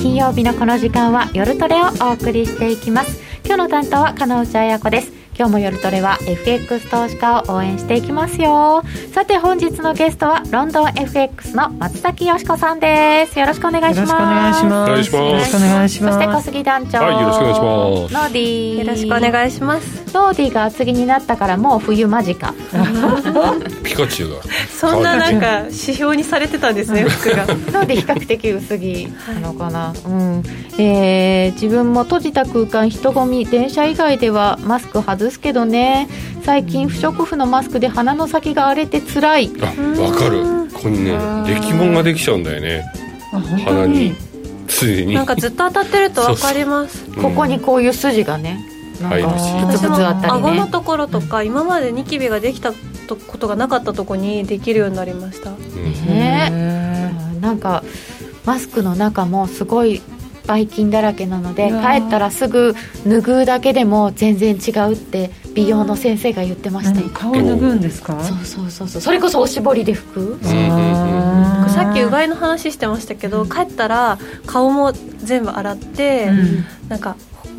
金曜日のこの時間は夜トレをお送りしていきます。今日の担当は金内彩子です。今日も夜トレは FX 投資家を応援していきますよ。さて本日のゲストはロンドン FX の松崎よしこさんです。よろしくお願いします。よろしくお願いします。よろしくお願いします。そして小杉団長はいよろしくお願いします。ノーディー。よろしくお願いします。ノーディーが厚着になったからもう冬間近。ピカチュウが。そんななんか指標にされてたんですね 服が。ノーディー比較的薄着。なのかな、はい、うん。えー、自分も閉じた空間人混み電車以外ではマスク外すけどね。最近不織布のマスクで鼻の先が荒れてつらい。あわかる。ここにねきもんができちゃうんだよね。鼻に。ついに。なんかずっと当たってるとわかります。ここにこういう筋がねなんかブツブツあったり、ね、顎のところとか今までニキビができたことがなかったところにできるようになりました、ね。なんかマスクの中もすごいばい菌だらけなので帰ったらすぐ拭うだけでも全然違うって美容の先生が言ってました。顔拭うんですか？そうそうそうそう。それこそおしぼりで拭くさっきうがいの話してましたけど帰ったら顔も全部洗って、うん、なんか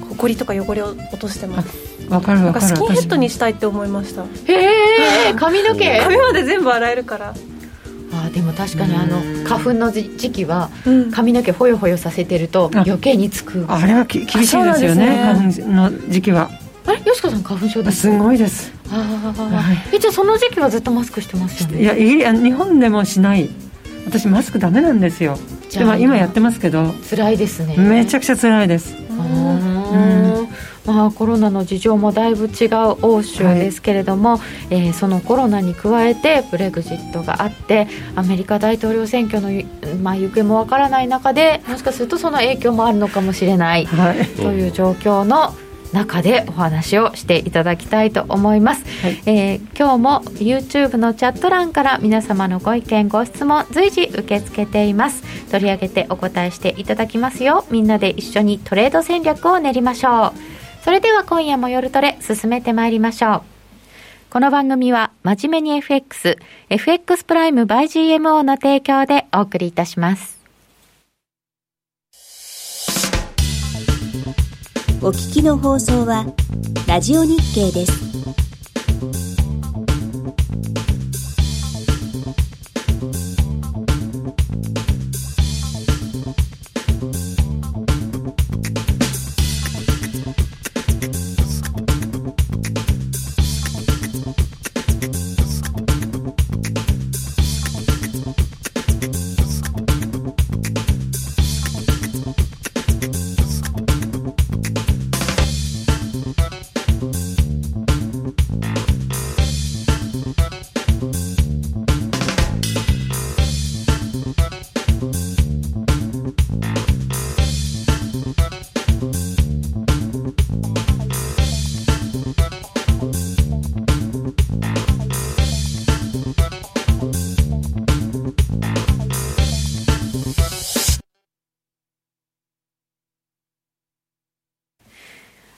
ほこりとか汚れを落としてます。わかるわかるスキンヘッドにしたいって思いました。へえ髪の毛？髪まで全部洗えるからあでも確かにあの花粉の時期は髪の毛ほよほよさせてると余計につく、あれは厳しいですよね、ね、花粉の時期は。あれ？よしこさん花粉症ですすごいです。あ、はい、えじゃあその時期はずっとマスクしてますよね？いや日本でもしない。私マスクダメなんですよ。でも今やってますけど。辛いですね。めちゃくちゃ辛いです。うんまあ、コロナの事情もだいぶ違う欧州ですけれども、はい、えー、そのコロナに加えてブレグジットがあってアメリカ大統領選挙の、まあ、行方もわからない中でもしかするとその影響もあるのかもしれない、はい、という状況の中でお話をしていただきたいと思います、はい、えー、今日も YouTube のチャット欄から皆様のご意見ご質問随時受け付けています。取り上げてお答えしていただきますよみんなで一緒にトレード戦略を練りましょうそれでは今夜も夜トレ進めてまいりましょうこの番組は真面目に FX FX プライム by GMO の提供でお送りいたしますお聞きの放送はラジオ日経です。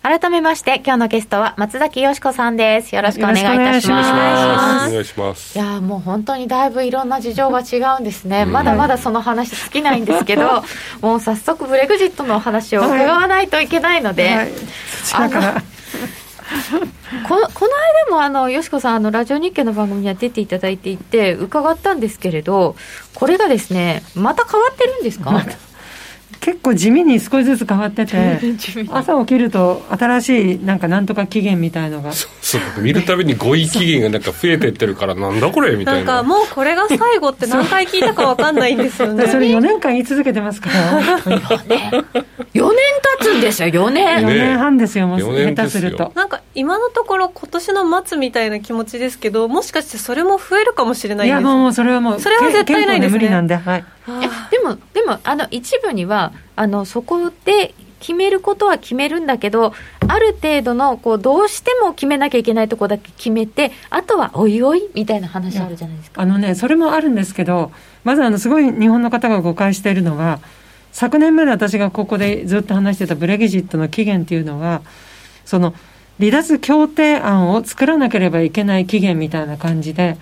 改めまして、今日のゲストは松崎よしこさんです。よろしくお願いいたします。お願いします。いや、もう本当にだいぶいろんな事情が違うんですね。まだまだその話尽きないんですけど、もう早速ブレグジットの話を伺わないといけないので、はいはい、そちらから。このこの間もあのよしこさんあのラジオ日経の番組には出ていただいていて伺ったんですけれどこれがですねまた変わってるんですか、結構地味に少しずつ変わってて朝起きると新しいなんかなんとか期限みたいのが。そう。見るたびに語彙期限がなんか増えてってるからなんだこれみたいな。なんかもうこれが最後って何回聞いたか分かんないんですよね。それ4年間言い続けてますから。4年 ,4 年経つんですよ4年。4年半ですよもう下手すると。なんか今のところ今年の末みたいな気持ちですけどもしかしてそれも増えるかもしれないですいやもうそれはもうそれは絶対ないですね無理なんではいでもでもあの一部にはあのそこで決めることは決めるんだけど、ある程度のこうどうしても決めなきゃいけないとこだけ決めて、あとはおいおいみたいな話あるじゃないですか。あのね、それもあるんですけど、まずあのすごい日本の方が誤解しているのが、昨年まで私がここでずっと話してたブレギジットの期限っていうのは、その離脱協定案を作らなければいけない期限みたいな感じで、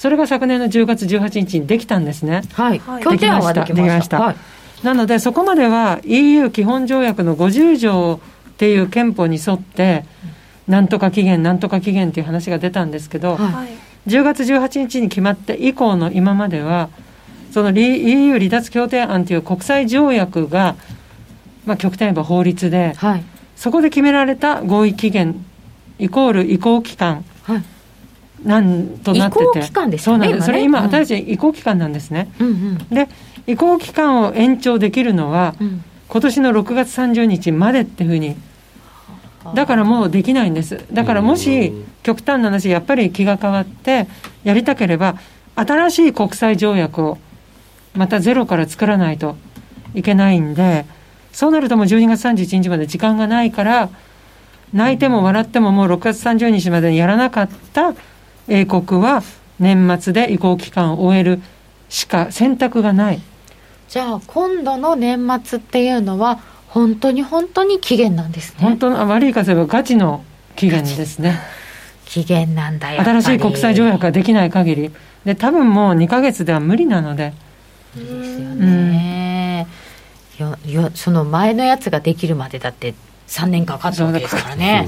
それが昨年の10月18日にできたんですね。はい。協定案はできました。できました。はいなのでそこまでは EU 基本条約の50条っていう憲法に沿ってなんとか期限なんとか期限っていう話が出たんですけど、はいはい10月18日に決まって以降の今まではその EU 離脱協定案という国際条約が、まあ、極端に言えば法律ではいそこで決められた合意期限イコール移行期間はいなんとなってて。移行期間ですよねそうなんです。それ今今ね私たち移行期間なんですね、うんうん。で移行期間を延長できるのはうん。今年の6月30日までっていうふうに。だからもうできないんです。だからもしうん。極端な話やっぱり気が変わってやりたければ新しい国際条約をまたゼロから作らないといけないんでそうなるともう12月31日まで時間がないから泣いても笑ってももう6月30日までにやらなかった英国は年末で移行期間を終えるしか選択がない。じゃあ今度の年末っていうのは本当に本当に期限なんですね。本当のあ悪いかといえばガチの期限ですね。期限なんだよ新しい国際条約ができない限り。で多分もう2ヶ月では無理なので。ですよね、よよその前のやつができるまでだって3年かかったわけですからね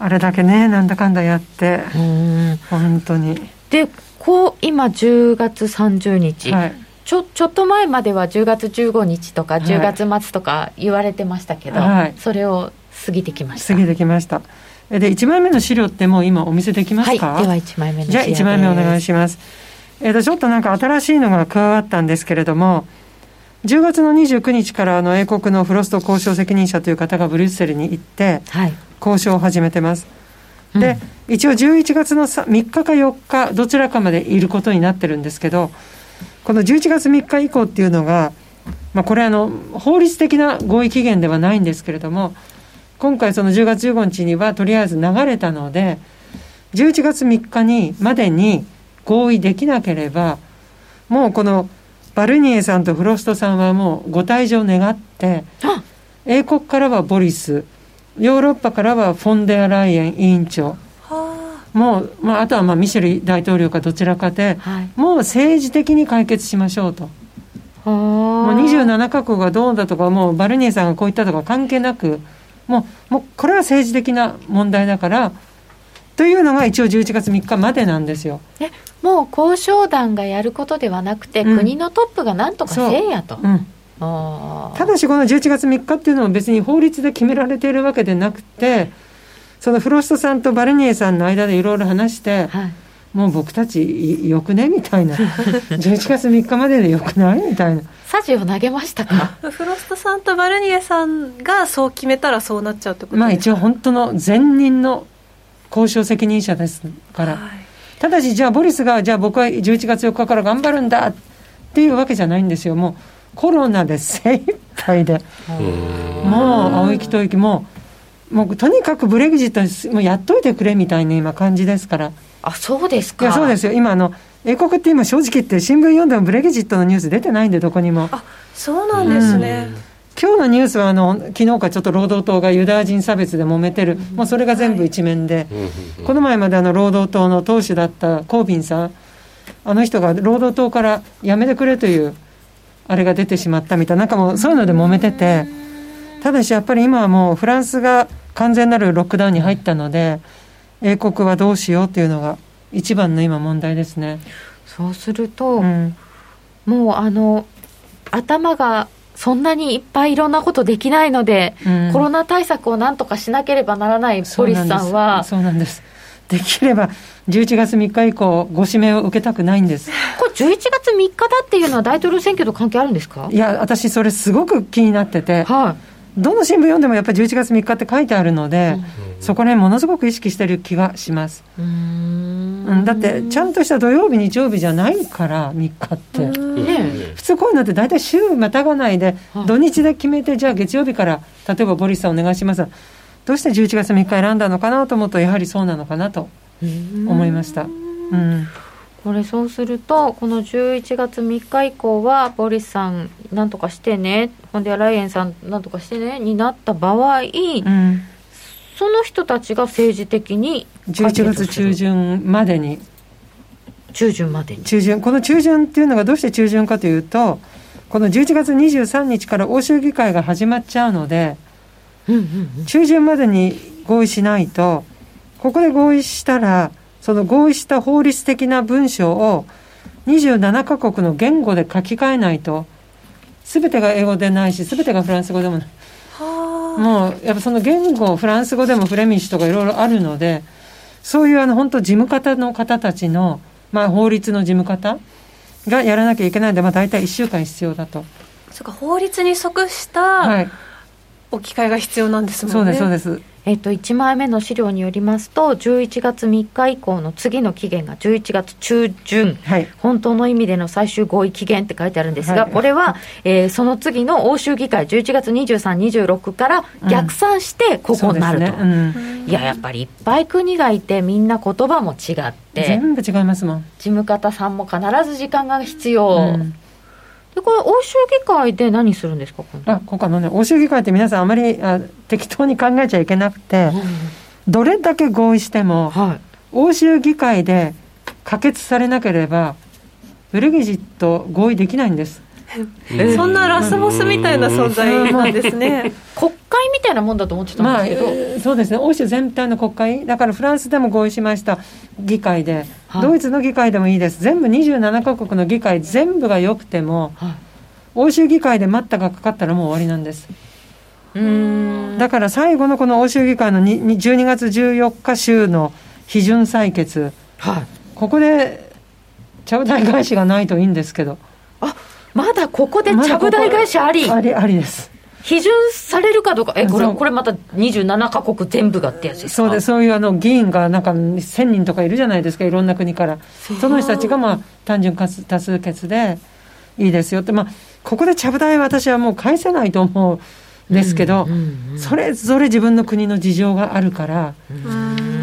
あれだけねなんだかんだやって。うん。本当に。でこう今10月30日、はい。ちょちょっと前までは10月15日とかはい。10月末とか言われてましたけど、はい。それを過ぎてきました。過ぎてきました。えで1枚目の資料ってもう今お見せできますか、はい。では1枚目のじゃあ1枚目お願いしします。えー、とちょっとなんか新しいのが加わったんですけれども、10月の29日からあの英国のフロスト交渉責任者という方がブリュッセルに行ってはい交渉を始めてます。うんで、一応11月のさ3日か4日どちらかまでいることになってるんですけど、この11月3日以降っていうのが、まあ、これあの法律的な合意期限ではないんですけれども、今回その10月15日にはとりあえず流れたので、11月3日にまでに合意できなければ、もうこのバルニエさんとフロストさんはもうご退場願って、あ英国からはボリス、ヨーロッパからはフォンデアライエン委員長、はもう、まあ、あとはまあミシェル大統領かどちらかで、はい。もう政治的に解決しましょうと。ももう27カ国がどうだとか、もうバルニエさんがこう言ったとか関係なく、もう、もうこれは政治的な問題だから、というのが一応11月3日までなんですよ。えもう交渉団がやることではなくて、うん。国のトップがなんとかせえやと、うん。ただしこの11月3日っていうのは別に法律で決められているわけでなくて、そのフロストさんとバルニエさんの間でいろいろ話して、はいもう僕たちよくねみたいな。11月3日まででよくないみたいな。サジを投げましたか？あ フロストさんとバルニエさんがそう決めたらそうなっちゃうってことまあ一応本当の前任の交渉責任者ですから。はいただし、じゃあ、ボリスが、じゃあ僕は11月4日から頑張るんだっていうわけじゃないんですよ。もう、コロナで精一杯で、うん。もう、青息と息、もう、もう、とにかくブレグジットにもうやっといてくれみたいな今感じですから。あそうですか。いや、そうですよ。今、あの、英国って今正直言って新聞読んでもブレグジットのニュース出てないんで、どこにも。あそうなんですね、今日のニュースはあの昨日かちょっと労働党がユダヤ人差別で揉めてる、もうそれが全部一面で、うん。この前まであの労働党の党首だったコービンさん、あの人が労働党から辞めてくれという、あれが出てしまったみたいな、なんかもうそういうので揉めてて、ただしやっぱり今はもうフランスが完全なるロックダウンに入ったので、英国はどうしようっていうのが一番の今問題ですね。そうすると、うんもうあの頭がそんなにいっぱいいろんなことできないので、うんコロナ対策をなんとかしなければならないポリスさんはそうなんです。できれば11月3日以降ご指名を受けたくないんです。これ11月3日だっていうのは大統領選挙と関係あるんですか？いや私それすごく気になってて、はどの新聞読んでもやっぱり11月3日って書いてあるので、そこら辺ものすごく意識してる気がします。い、うーん。うん、だってちゃんとした土曜日日曜日じゃないから3日って。普通こういうのって大体週またがないではい。土日で決めてじゃあ月曜日から例えばボリスさんお願いします。どうして11月3日選んだのかなと思うとやはりそうなのかなと思いました。うん。これそうするとこの11月3日以降はボリスさんなんとかしてねフォンデアライエンさんなんとかしてねになった場合、うんその人たちが政治的に11月中旬までに。中旬までに。中旬。この中旬っていうのがどうして中旬かというとこの11月23日から欧州議会が始まっちゃうので、うんうんうん。中旬までに合意しないと、ここで合意したら、その合意した法律的な文書を27カ国の言語で書き換えないと、すべてが英語でないし、すべてがフランス語でもない。はもうやっぱその言語、フランス語でもフレミッシュとかいろいろあるので、そういうあの本当、事務方の方たちの、まあ、法律の事務方がやらなきゃいけないので、まあ、大体1週間必要だと。あそうか法律に即したはい、置き換えが必要なんですもんね、そうです、そうです。えっと、1枚目の資料によりますと、11月3日以降の次の期限が11月中旬、はい。本当の意味での最終合意期限って書いてあるんですが、はい。これは、えーその次の欧州議会、11月23、26から逆算して、ここになると、そうですね。うん。いや、やっぱりいっぱい国がいて、みんな言葉も違って、全部違いますもん。事務方さんも必ず時間が必要、うんでこれ、欧州議会で何するんですか、あ、ここあのね、欧州議会って皆さんあまりあ適当に考えちゃいけなくて、どれだけ合意しても、はい。欧州議会で可決されなければ、ブレギジット合意できないんです。うんそんなラスボスみたいな存在なんですね。国会みたいなもんだと思ってたんまあ、ですけど、えーそうですね、欧州全体の国会、だからフランスでも合意しました。議会で、はい。ドイツの議会でもいいです、全部27カ国の議会、全部が良くても、はい。欧州議会で待ったがかかったらもう終わりなんです。うーん。だから最後のこの欧州議会のにに12月14日週の批准採決、はい。ここでちゃぶ台返しがないといいんですけど、あまだここでちゃぶ台返しあり、ありありです。批准されるかどうか、え、これ、これまた27カ国全部がってやつですか？そうです、そういうあの議員がなんか1000人とかいるじゃないですか、いろんな国から。その人たちがまあ単純多数多数決でいいですよって、まあ、ここでちゃぶ台は私はもう返せないと思うんですけど、それぞれ自分の国の事情があるから、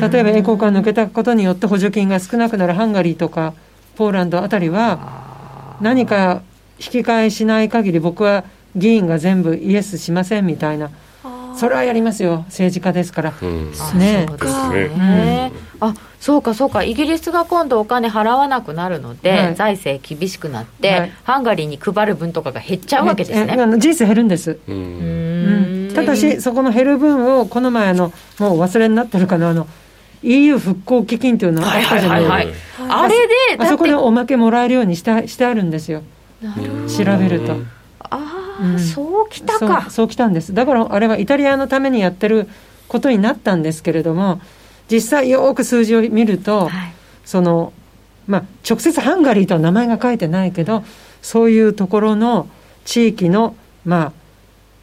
例えば英国が抜けたことによって補助金が少なくなる。ハンガリーとかポーランドあたりは、何か引き換えしない限り僕は議員が全部イエスしませんみたいな、それはやりますよ、政治家ですから。うん。あねそうですですね、あそうかそうか。イギリスが今度お金払わなくなるので、はい。財政厳しくなって、はい。ハンガリーに配る分とかが減っちゃうわけですえねあの事実減るんです。ううん。うん。んただし、そこの減る分を、この前あの、もう忘れになってるかな、あの EU 復興基金というのがあったじゃないですか。はあれであそこでおまけもらえるようにしてしてあるんですよ、なるほど。調べると。そうきたか。そうきたんです。だからあれはイタリアのためにやってることになったんですけれども、実際よく数字を見ると、はい。その、まあ、直接ハンガリーとは名前が書いてないけど、そういうところの地域の、まあ、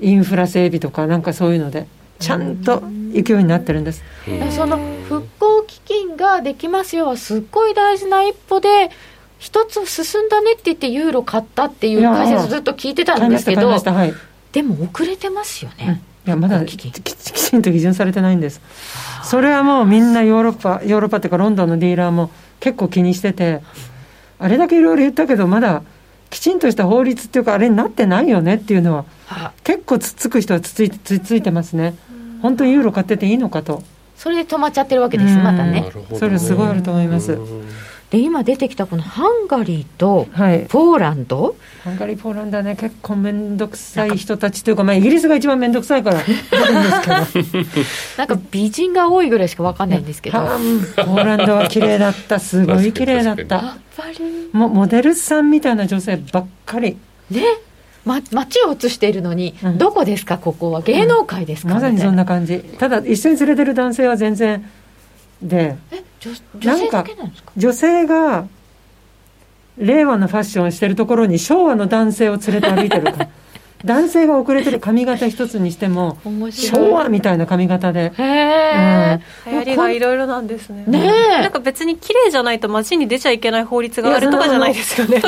インフラ整備とかなんかそういうので、ちゃんと行くようになってるんです。うん。その復興基金ができますよはすっごい大事な一歩で一つ進んだねって言ってユーロ買ったっていう解説ずっと聞いてたんですけどはい。でも遅れてますようんね、いやまだきききちんと批准されてないんです。それはもうみんなヨーロッパ、ヨーロッパっていうかロンドンのディーラーも結構気にしてて、あれだけいろいろ言ったけど、まだきちんとした法律っていうか、あれになってないよねっていうのは、は結構つっつく人はつついつっついてますね。本当にユーロ買ってていいのかと。それで止まっちゃってるわけです、またねるほどそれすごいあると思います。うんで今出てきたこのハンガリーとはい。ポーランド？ハンガリー、ポーランドはね、結構めんどくさい人たちというか、まあイギリスが一番めんどくさいから、あるんですけど。なんか美人が多いぐらいしかわかんないんですけど、やはポーランドは綺麗だった。すごい綺麗だっ。確かったぱりもうモデルさんみたいな女性ばっかり。ねま、街を映しているのに、うんどこですか？ここは芸能界ですか、まさにそんな感じ。ただ、一緒に連れてる男性は全然で、え女女性だけなんですか？女性が令和のファッションをしてるところに昭和の男性を連れて歩いてるか。ら。男性が遅れてる髪型一つにしても、昭和みたいな髪型で。へえ、流行りがいろいろなんですね。ねえ。なんか別に綺麗じゃないと街に出ちゃいけない法律があるとかじゃないですよね。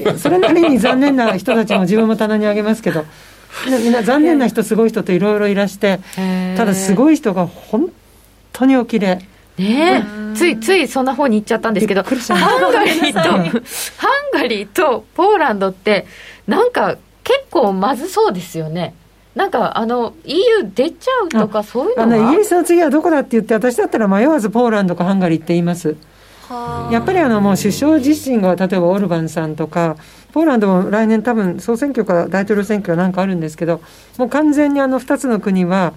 えそれなりに残念な人たちも自分も棚にあげますけど、みんな残念な人、すごい人といろいろいらして、ただすいごい人が本当にお綺麗。ねえ。ついついそんな方に行っちゃったんですけどハンガリーと ハンガリーとポーランドってなんか結構まずそうですよね。なんかあの EU 出ちゃうとかそういうあのは？のイギリスの次はどこだって言って、私だったら迷わずポーランドかハンガリーって言います。やっぱりあのもう首相自身が例えばオルバンさんとかポーランドも来年多分総選挙か大統領選挙かなんかあるんですけどもう完全にあの2つの国は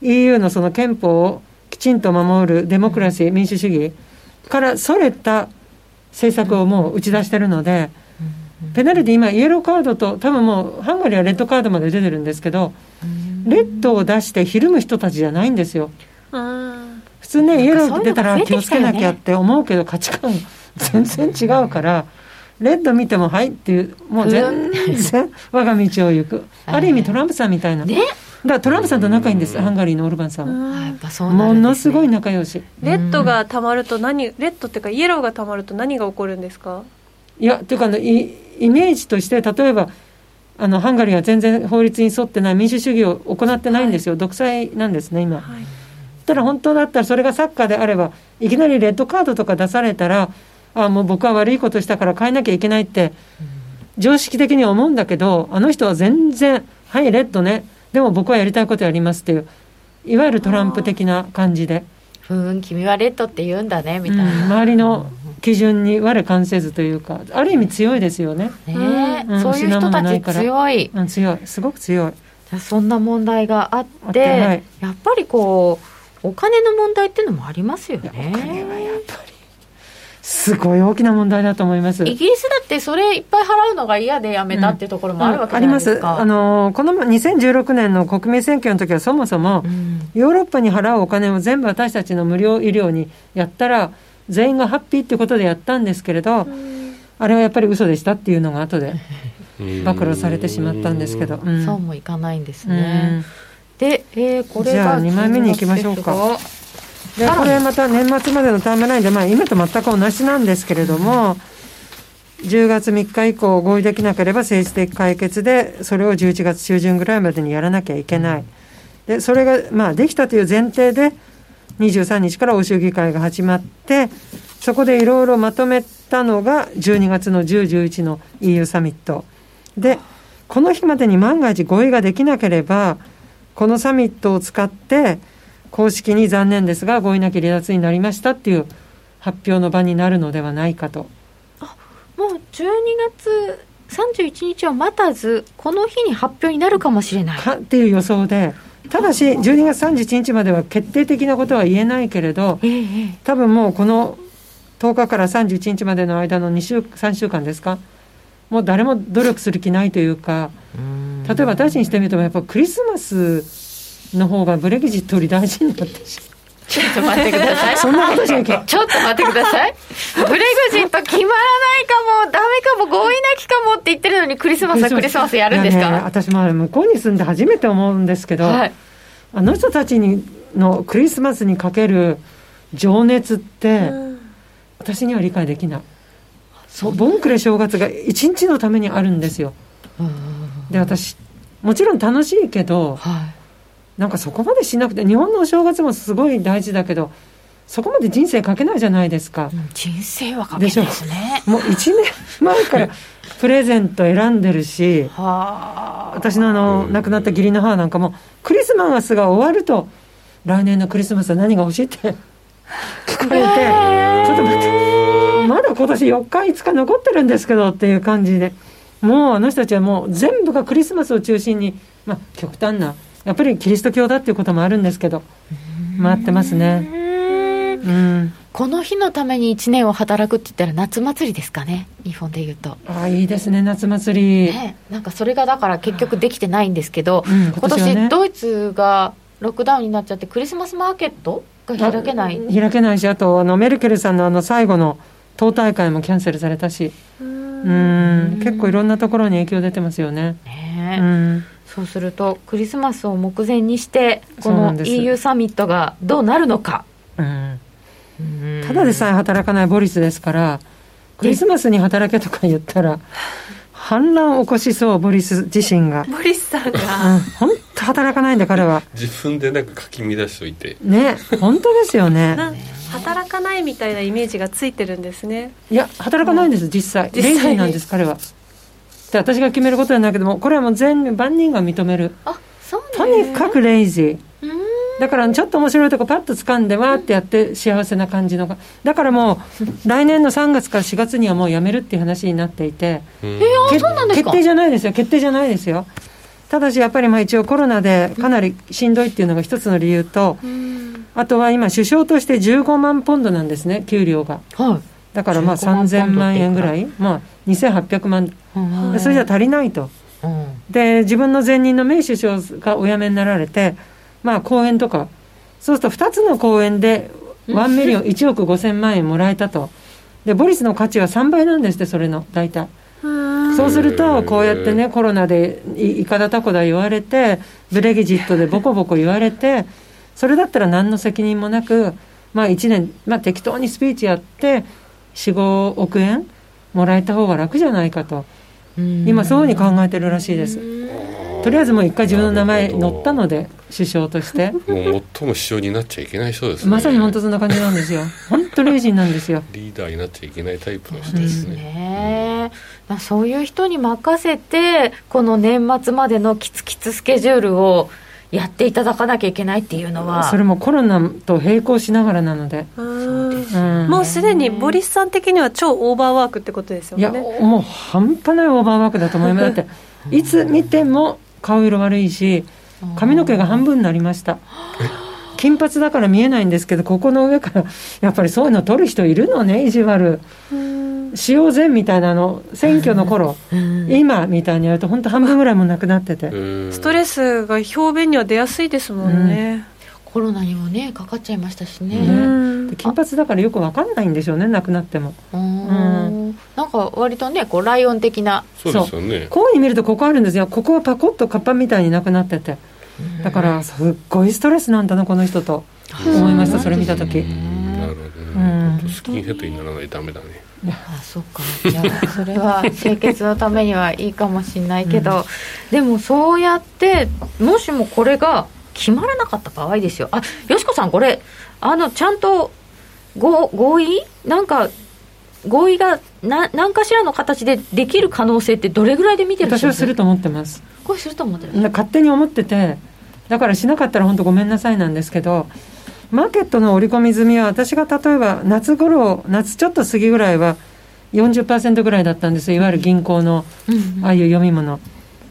EU のその憲法をきちんと守るデモクラシー民主主義からそれた政策をもう打ち出してるので、ペナルティ今イエローカードと多分もうハンガリーはレッドカードまで出てるんですけど、レッドを出してひるむ人たちじゃないんですよ。普通ねイエロー出たら気をつけなきゃって思うけど価値観全然違うから。レッド見てもはいっていうもう全然 我が道を行く。ある意味トランプさんみたいな、からトランプさんと仲いいんです、ハンガリーのオルバンさんは、ね、ものすごい仲良し。レッドがたまると何レッドっていうかイエローがたまると何が起こるんですか？いやっていうかイイメージとして例えばあのハンガリーは全然法律に沿ってない民主主義を行ってないんですよ、はい、独裁なんですね今、はい、たら本当だったらそれがサッカーであればいきなりレッドカードとか出されたらあもう僕は悪いことしたから変えなきゃいけないって常識的に思うんだけどあの人は全然「はいレッドねでも僕はやりたいことやります」っていういわゆるトランプ的な感じで。ふん君はレッドって言うんだねみたいな、うん、周りの基準に我関せずというかある意味強いですよね。ね、うん、そういう人たち強い、うん、強い。すごく強い。そんな問題があってやっぱりこうお金の問題っていうのもありますよね。お金はやっぱりすごい大きな問題だと思います。イギリスだってそれいっぱい払うのが嫌でやめたっていうところもあるわけじゃないですか。うん、あります。あのこの2016年の国民選挙の時はそもそも、うん、ヨーロッパに払うお金を全部私たちの無料医療にやったら全員がハッピーってことでやったんですけれど、うん、あれはやっぱり嘘でしたっていうのが後で暴露されてしまったんですけど、そうもいかないんですね。で、えー、これじゃあ2枚目に行きましょうか。でこれまた年末までのタイムラインで、まあ、今と全く同じなんですけれども、10月3日以降合意できなければ政治的解決でそれを11月中旬ぐらいまでにやらなきゃいけない。でそれが、まあ、できたという前提で23日から欧州議会が始まってそこでいろいろまとめたのが12月の10、11の EU サミット。でこの日までに万が一合意ができなければこのサミットを使って公式に残念ですが合意なき離脱になりましたっていう発表の場になるのではないかと。あもう12月31日を待たずこの日に発表になるかもしれない。かっていう予想でただし12月31日までは決定的なことは言えないけれど、ええ、多分もうこの10日から31日までの間の2週3週間ですか？もう誰も努力する気ないというか例えば私にしてみるとやっぱクリスマスの方がブレグジットより大事になってしまう。ちょっと待ってください。そんなことじゃちょっと待ってください。ブレグジット決まらないかも、ダメかも、合意なきかもって言ってるのにクリスマスはクリスマスやるんですか、ね、私も向こうに住んで初めて思うんですけど、はい、あの人たちにのクリスマスにかける情熱って、私には理解できない。そうボンクレ正月が一日のためにあるんですよ。で私もちろん楽しいけど、はいなんかそこまでしなくて日本のお正月もすごい大事だけどそこまで人生かけないじゃないですか、うん、人生はかけないですね。もう1年前からプレゼント選んでるし私のあの亡くなった義理の母なんかもクリスマスが終わると来年のクリスマスは何が欲しいって聞かれて、ちょっと待ってまだ今年4日5日残ってるんですけどっていう感じでもうあの人たちはもう全部がクリスマスを中心にまあ極端なやっぱりキリスト教だっていうこともあるんですけど回ってますね。うん。この日のために1年を働くって言ったら夏祭りですかね日本でいうと。ああいいですね夏祭り、ね、なんかそれがだから結局できてないんですけど、うん、今年、ね、ドイツがロックダウンになっちゃってクリスマスマーケットが開けない。開けないしあとあのメルケルさんのあの最後の党大会もキャンセルされたし。うん。結構いろんなところに影響出てますよね。ねうんそうするとクリスマスを目前にしてこの EU サミットがどうなるのか、うん、ただでさえ働かないボリスですからクリスマスに働けとか言ったら反乱を起こしそうボリス自身が。ボリスさんが。本当、働かないんだ彼は。自分でなんか書き乱しといて。ね。本当ですよね。働かないみたいなイメージがついてるんですね。いや働かないんです実際。レイジーなんです彼はで私が決めることじゃないけどもこれはもう全万人が認める。あそう、ね、とにかくレイジー。だからちょっと面白いとこパッと掴んでわーってやって幸せな感じのが。だからもう来年の3月から4月にはもうやめるっていう話になっていて。うん。え決定じゃないですよ。決定じゃないですよ。ただしやっぱりまあ一応コロナでかなりしんどいっていうのが一つの理由と、あとは今首相として15万ポンドなんですね給料が。はい。だからまあ15万ポンドって3000万円ぐらいまあ2800万うんでそれじゃ足りないと。うん。で自分の前任のメイ首相がお辞めになられてまあ講演とか。そうすると2つの講演で1 million 1億5000万円もらえたと。でボリスの価値は3倍なんですってそれの大体。そうするとこうやってねコロナでいいかだたこだ言われてブレギジットでボコボコ言われてそれだったら何の責任もなくまあ1年、まあ、適当にスピーチやって45億円もらえた方が楽じゃないかと今そういうふうに考えてるらしいです。とりあえずもう一回自分の名前載ったので首相として。もう最も首相になっちゃいけない人ですね。まさに本当そんな感じなんですよ。本当レイジンなんですよ。リーダーになっちゃいけないタイプの人でですすねね、まあ、そういう人に任せてこの年末までのキツキツスケジュールをやっていただかなきゃいけないっていうのは。それもコロナと並行しながらなので、うんうん。もうすでにボリスさん的には超オーバーワークってことですよいやねもう半端ないオーバーワークだと思います。だっていつ見ても顔色悪いし髪の毛が半分になりました金髪だから見えないんですけどここの上から やっぱりそういうの取る人いるのね意地悪。使用前みたいなの。選挙の頃。うん。今みたいにやると本当半分ぐらいもなくなってて。うん。ストレスが表面には出やすいですもんね、コロナにもねかかっちゃいましたしね、金髪だからよくわかんないんでしょうねなくなっても。うん。なんか割とねこうライオン的な。そうですよね。こういうふうに見るとここあるんですよ。ここはパコッとカッパみたいになくなっててだからすっごいストレスなんだなこの人と。思いましたそれ見た時。なるほどスキンヘッドにならないとダメだね。あそっか。いやそれは清潔のためにはいいかもしれないけど、でもそうやってもしもこれが決まらなかった場合ですよ。あよしこさんこれあのちゃんと合合意？なんか合意がな何かしらの形でできる可能性ってどれぐらいで見てるんです私はすると思ってます。これすると思ってる。な勝手に思っててだからしなかったら本当ごめんなさいなんですけどマーケットの織り込み済みは私が例えば夏頃夏ちょっと過ぎぐらいは40%ぐらいだったんですよ。いわゆる銀行のうんああいう読み物。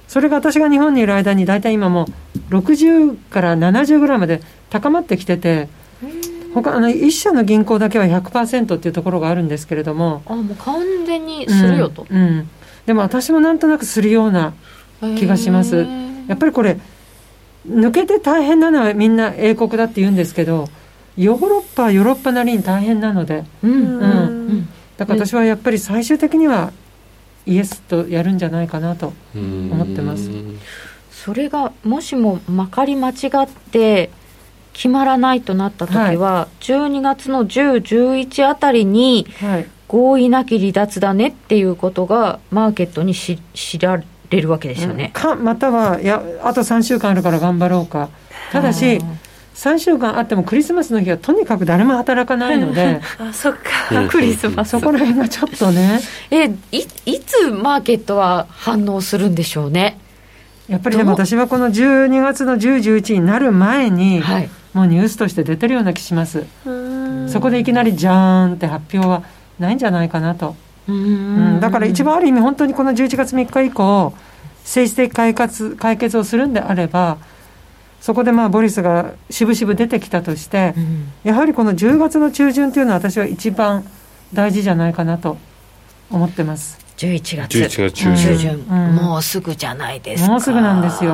それが私が日本にいる間に大体今もう60から70ぐらいまで高まってきてて他あの一社の銀行だけは100%っていうところがあるんですけれどもあもう完全にするよと、うんうん。でも私もなんとなくするような気がします。やっぱりこれ抜けて大変なのはみんな英国だって言うんですけどヨーロッパはヨーロッパなりに大変なのでうん。うん。うん。だから私はやっぱり最終的にはイエスとやるんじゃないかなと思ってます。それがもしもまかり間違って決まらないとなった時は、12月の10、11あたりにはい。合意なき離脱だねっていうことがマーケットにし知られるわけですよね。かまたはいやあと3週間あるから頑張ろうか。ただし3週間あってもクリスマスの日はとにかく誰も働かないので あそっうん。か クリスマス。そこら辺がちょっとね。えいいつマーケットは反応するんでしょうね？やっぱりでも私はこの12月の10、11になる前に、はい、もうニュースとして出てるような気します。うん。そこでいきなりじゃーんって発表はないんじゃないかなと、ううん。んだから一番ある意味本当にこの11月3日以降政治的解決解決をするんであればそこでまあボリスが渋々出てきたとしてうん。やはりこの10月の中旬というのは私は一番大事じゃないかなと思ってます。11月。11月中旬。中旬、うん。もうすぐじゃないですか。もうすぐなんですよ。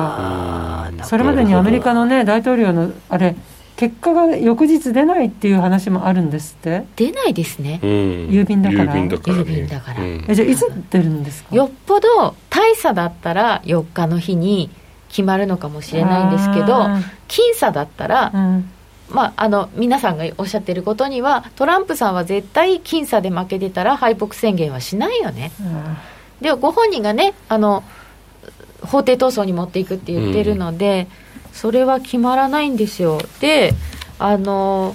それまでにアメリカのね大統領のあれ結果が翌日出ないっていう話もあるんですって？出ないですね。うん。郵便だから。郵便だからね。郵便だから。うん。えじゃあいつ出るんですか？よっぽど大差だったら4日の日に決まるのかもしれないんですけどあ僅差だったら、ーうん。まあ、あの皆さんがおっしゃってることにはトランプさんは絶対僅差で負けてたら敗北宣言はしないよね。あでご本人がねあの法廷闘争に持っていくって言ってるので、それは決まらないんですよ。であの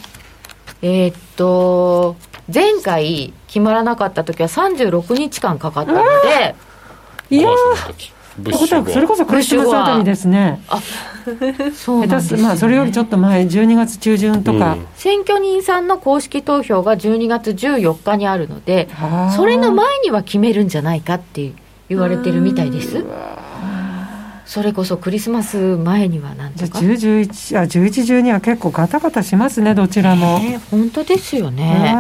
えーっと前回決まらなかった時は36日間かかったのでーいやそれこそクリスマスあたりですね。そうなんです、ね、まあそれよりちょっと前12月中旬とか、うん、選挙人さんの公式投票が12月14日にあるのでそれの前には決めるんじゃないかって言われてるみたいですそれこそクリスマス前にはなんとか。10、11あ11、12は結構ガタガタしますねどちらも、えー、本当ですよね。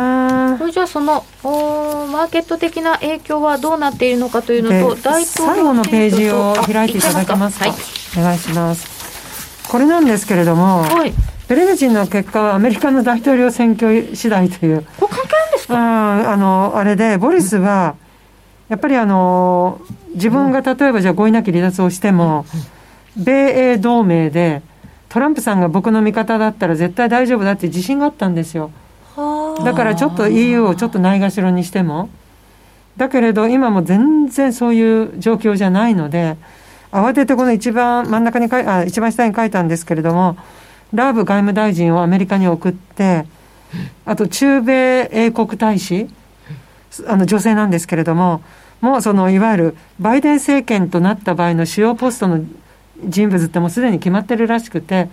これじゃあそのおマーケット的な影響はどうなっているのかというのと大統領最後のページを開いていただけますか、はい、お願いします。これなんですけれども、はい、ペレグジンの結果はアメリカの大統領選挙次第という。これ関係あるんですか？ああのあれでボリスは、やっぱりあの自分が例えばじゃあ合意なき離脱をしても、米英同盟でトランプさんが僕の味方だったら絶対大丈夫だって自信があったんですよ。だからちょっと EU をちょっとないがしろにしても。だけれど今も全然そういう状況じゃないので、慌ててこの一番真ん中に書いあ一番下に書いたんですけれども、ラーブ外務大臣をアメリカに送って、あと中米英国大使、あの女性なんですけれども、もうそのいわゆるバイデン政権となった場合の主要ポストの人物ってもうすでに決まってるらしくて、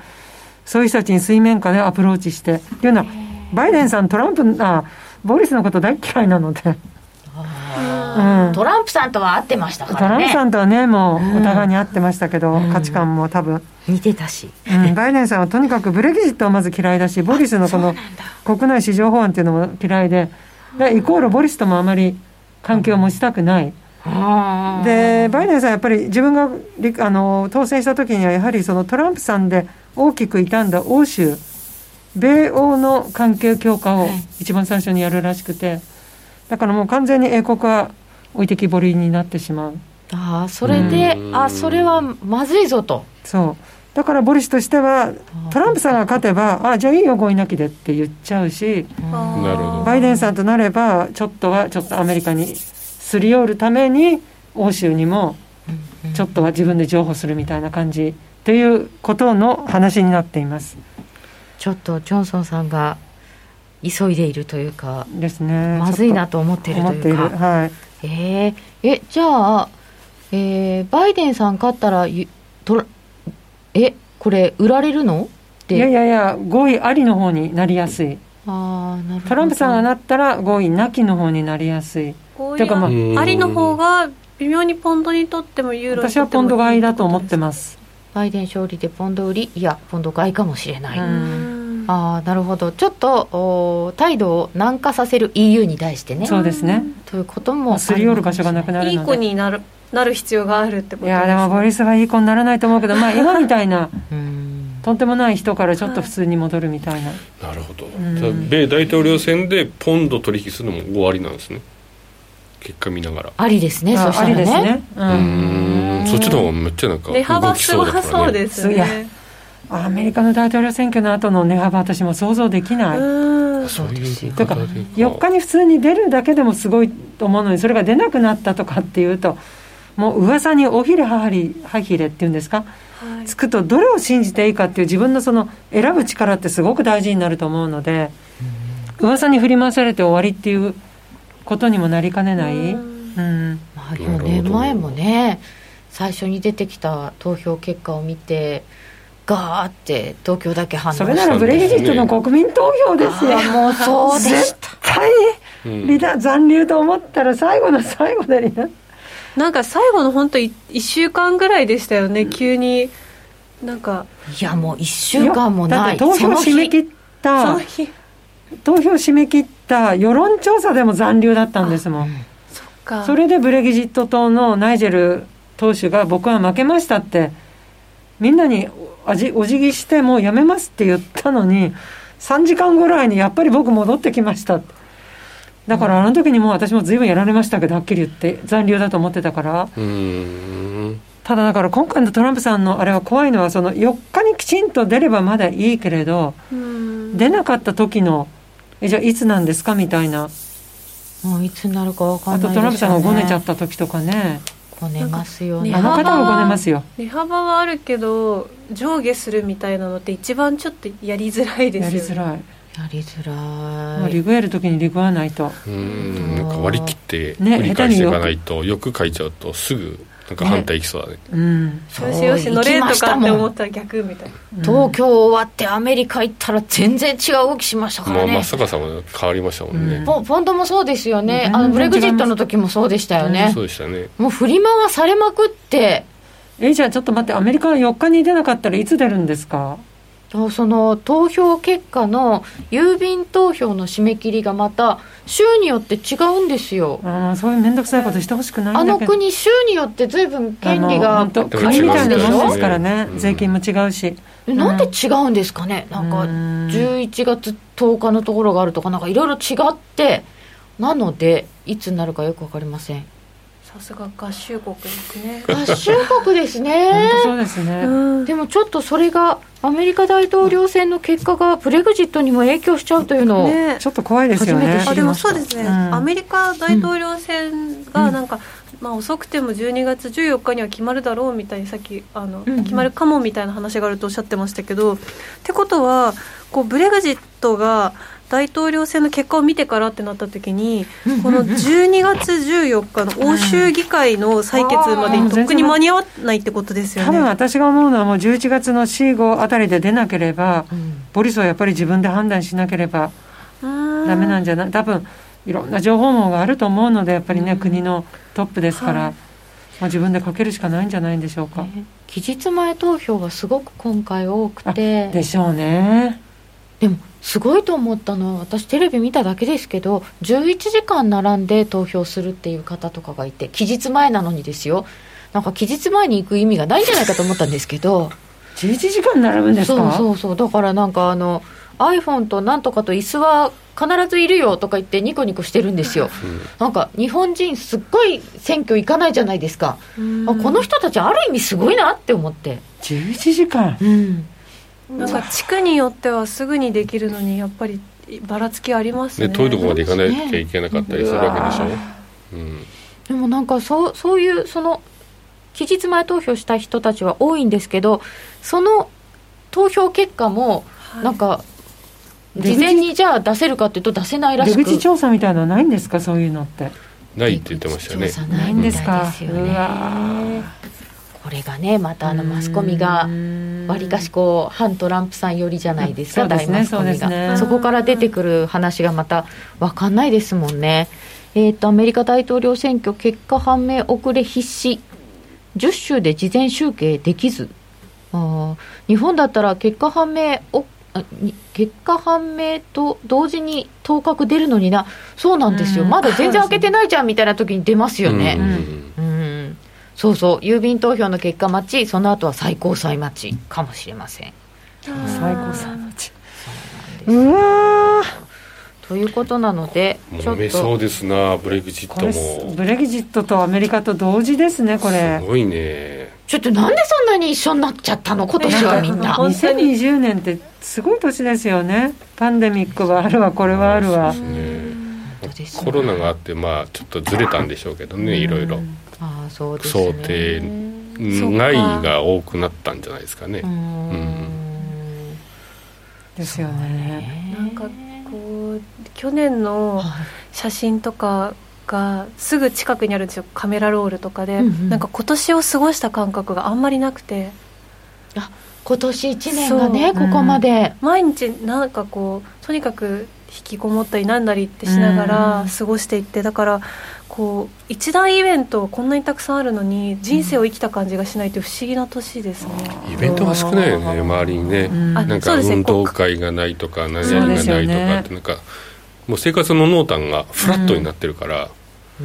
そういう人たちに水面下でアプローチして、っていうのは、バイデンさん、トランプ、あボリスのこと大嫌いなので。うん、トランプさんとは会ってましたからね。トランプさんとはね、もうお互いに会ってましたけど、うん、価値観も多分。似てたし、うん。バイデンさんはとにかくブレギジットはまず嫌いだし、ボリスのこの国内市場法案っていうのも嫌いで、でイコールボリスともあまり関係を持ちたくない。でバイデンさんやっぱり自分があの当選した時にはやはりそのトランプさんで大きく傷んだ欧州米欧の関係強化を一番最初にやるらしくてだからもう完全に英国は置いてきぼりになってしまう。ああそれであそれはまずいぞと。そうだからボリスとしてはトランプさんが勝てばあじゃあいいよ合意なきでって言っちゃうしバイデンさんとなればちょっとはちょっとアメリカにすり寄るために欧州にもちょっとは自分で譲歩するみたいな感じということの話になっています。ちょっとジョンソンさんが急いでいるというかですね。まずいなと思っているというか。はい、えー、えじゃあ、えー、バイデンさん勝ったらとえこれ売られるの？いやいやいや合意ありの方になりやすい。あなるほど。トランプさんがなったら合意なきの方になりやすい。合意ありの方が微妙にポンドにとってもユーロ私はポンド買いだと思ってます。バイデン勝利でポンド売り？いやポンド買いかもしれない。ああなるほど。ちょっとお態度を軟化させる EU に対してね。そうですね。ということもすり寄る場所がなくなるので。いい子になるなる必要があるってこといやでもボリスはいい子にならないと思うけどまあ今みたいな とんでもない人からちょっと普通に戻るみたいな、なるほど、米大統領選でポンド取引するのも終わりなんですね。結果見ながら。ありですね。そしたらね。ね。うん。そっちの方がめっちゃなんか値幅すごそうですね。アメリカの大統領選挙の後の値幅私も想像できない。そういうとか4日に普通に出るだけでもすごいと思うのにそれが出なくなったとかっていうともう噂におひれはりはひれっていうんですか、はい、つくとどれを信じていいかっていう自分のその選ぶ力ってすごく大事になると思うので、うん、噂に振り回されて終わりっていうことにもなりかねない。うん、まあ、4年前もね最初に出てきた投票結果を見てガーって東京だけ反応それならブレギジットの国民投票ですよ。もうそうでした。絶対残留と思ったら最後の最後で離脱なんか最後の本当1週間ぐらいでしたよね急に。なんか。いやもう1週間もない。投票締め切った。投票締め切った世論調査でも残留だったんですもん、そっか。それでブレギジット党のナイジェル党首が僕は負けましたって。みんなにおじお辞儀してもうやめますって言ったのに3時間ぐらいにやっぱり僕戻ってきましたってだからあの時にもう私も随分やられましたけどはっきり言って残留だと思ってたから。ただだから今回のトランプさんのあれは怖いのはその4日にきちんと出ればまだいいけれど出なかった時のえじゃあいつなんですかみたいな。もういつになるか分かんない、ね、あとトランプさんがごねちゃった時とかね。ごねますよね。あの方もごねますよ。値幅はあるけど上下するみたいなのって一番ちょっとやりづらいですよね。やりづらいやりづらい、まあ、リグやるときにリグわないと。うん。なんか割り切って繰り返していかないと、ね、よく書いちゃうとすぐなんか反対いきそうだね。うん。よしよし乗れとかって思ったら逆みたいな。東京終わってアメリカ行ったら全然違う動きしましたからね、まあ真っ逆さま変わりましたもんね、ポポンドもそうですよね。あのブレグジットの時もそうでしたよね。そうでしたね。もう振り回されまくって。えじゃあちょっと待ってアメリカは4日に出なかったらいつ出るんですか？その投票結果の郵便投票の締め切りがまた州によって違うんですよ。ああそういう面倒くさいことしてほしくないんあだけど。の国州によって随分権利あのが本当でも国みたいなもんです違からね。うん。税金も違うし。えなんで違うんですかね？なんかうん。11月10日のところがあるとかなんかいろいろ違って。なのでいつになるかよく分かりませんさすが合衆国ですね。合衆国です本ね当そうですね、うん。でもちょっとそれがアメリカ大統領選の結果がブレグジットにも影響しちゃうというのを、ね。ちょっと怖いですよね。初めて知りあでもそうですね、うん。アメリカ大統領選がなんか、まあ、遅くても12月14日には決まるだろうみたいにさっきあの、うんうん。決まるかもみたいな話があるとおっしゃってましたけどってことはこうブレグジットが大統領選の結果を見てからってなった時に、この12月14日の欧州議会の採決までにとっくに間に合わないってことですよ多分ね。私が思うのはもう11月の4、5あたりで出なければ、ボリスはやっぱり自分で判断しなければダメなんじゃない？多分いろんな情報網があると思うのでやっぱりね、国のトップですから、はい。まあ、自分でかけるしかないんじゃないんでしょうか、期日前投票がすごく今回多くて。でしょうね。でもすごいと思ったのは私テレビ見ただけですけど11時間並んで投票するっていう方とかがいて期日前なのにですよ。なんか期日前に行く意味がないんじゃないかと思ったんですけど。11時間並ぶんですそうかそうそう。だからなんかあの iPhone となんとかと椅子は必ずいるよとか言ってニコニコしてるんですよ、なんか日本人すっごい選挙行かないじゃないですか、あこの人たちある意味すごいなって思って。11時間？うんなんか地区によってはすぐにできるのにやっぱりばらつきありますね。ね遠いとこまで行かなきゃいけなかったりするわけでしょ、うん、でもなんかそうそういうその期日前投票した人たちは多いんですけどその投票結果もはい。なんか出口事前にじゃあ出せるかっていうと出せないらしく。出口調査みたいなのはないんですか？そういうのって。ないって言ってましたよね。ないんですか？うねわこれがねまたあのマスコミがわりかしこう反トランプさん寄りじゃないですか、そうですね大マスコミそうですね。がそこから出てくる話がまた分かんないですもんね。えっ、とアメリカ大統領選挙結果判明遅れ必至。10州で事前集計できず。あー日本だったら結果判明お結果判明と同時に当確出るのにな。そうなんですよ、うん。まだ全然開けてないじゃんみたいな時に出ますよね、うん。うんそうそう。郵便投票の結果待ちその後は最高裁待ちかもしれません。最高裁のち。うわーということなのでちょ揉めっとそうですなブレグジットも。ブレグジットとアメリカと同時ですねこれ。すごいね。ちょっとなんでそんなに一緒になっちゃったの？今年はみんな。本当に。2020年ってすごい年ですよねパンデミックはあるわこれはあるわコロナがあってまあちょっとずれたんでしょうけどねいろいろああそうですね。想定外が多くなったんじゃないですかね。うーん。ですよね。なんかこう去年の写真とかがすぐ近くにあるんですよ。カメラロールとかで、うんうん。なんか今年を過ごした感覚があんまりなくて。今年1年がねここまで、毎日なんかこうとにかく引きこもったりなんなりってしながら過ごしていってだからこう一大イベントこんなにたくさんあるのに人生を生きた感じがしないという不思議な年ですね、イベントが少ないよね周りにね、うん。あなんかそうですね。運動会がないとか何々がないとかってなんかもう生活の濃淡がフラットになってるから、そこで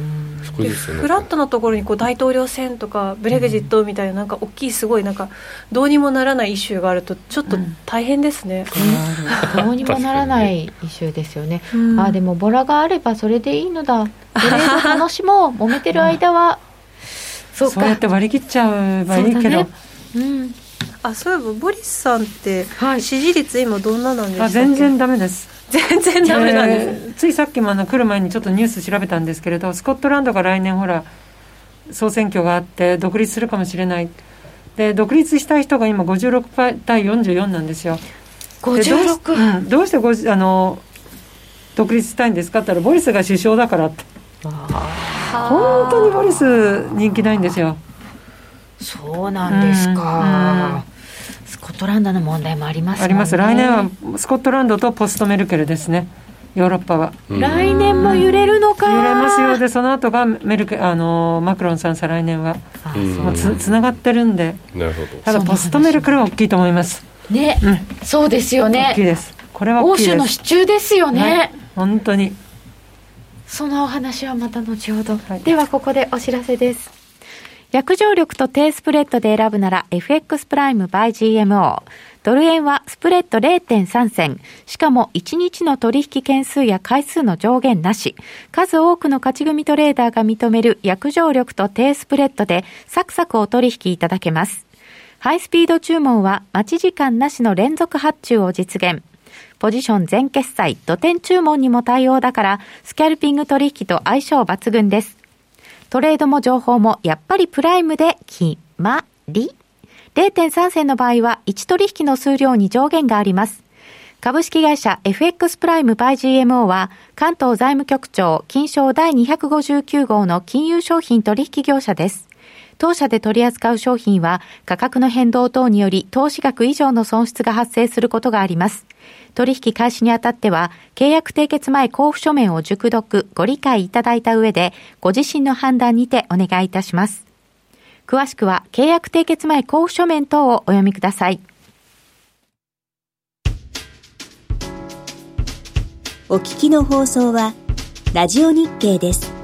ですよね。フラットなところにこう大統領選とかブレグジットみたいななんか大きいすごいなんかどうにもならないイシューがあるとちょっと大変ですね、どうにもならないイシューですよね、うん。ああでもボラがあればそれでいいのだ。とりあえず楽しもう揉めてる間は そうか。そうやって割り切っちゃえばいいけど、そうだね。うん。あそういえばボリスさんってはい。支持率今どんななんですかあ全然ダメです全然ダメなんです、えーついさっきもあの来る前にちょっとニュース調べたんですけれどスコットランドが来年ほら総選挙があって独立するかもしれない。で独立したい人が今56対44なんですよ。でどうし56うんどうしてごじあの独立したいんですかって言ったらボリスが首相だからって。本当にボリス人気ないんですよ。そうなんですか、スコットランドの問題もあります、ね、あります。来年はスコットランドとポストメルケルですね。ヨーロッパは、来年も揺れるのか。揺れますよでその後がメルケあのマクロンさん再来年は。もうつつながってるんで。なるほど。ただポストメルケルは大きいと思います。ね、うん、そうですよね。大きいです。これは欧州の支柱ですよね、はい、本当に。そのお話はまた後ほど、はい、ではここでお知らせです約定力と低スプレッドで選ぶなら FX プライム by GMO。ドル円はスプレッド0.3銭。しかも1日の取引件数や回数の上限なし。数多くの勝ち組トレーダーが認める約定力と低スプレッドでサクサクお取引いただけます。ハイスピード注文は待ち時間なしの連続発注を実現。ポジション全決済、土点注文にも対応だから、スキャルピング取引と相性抜群です。トレードも情報もやっぱりプライムで決まり。0.3銭の場合は1取引の数量に上限があります。株式会社 FX プライムバイ GMO は関東財務局長金賞第259号の金融商品取引業者です。当社で取り扱う商品は価格の変動等により投資額以上の損失が発生することがあります。取引開始にあたっては、契約締結前交付書面を熟読、ご理解いただいた上で、ご自身の判断にてお願いいたします。詳しくは、契約締結前交付書面等をお読みください。お聞きの放送は、ラジオ日経です。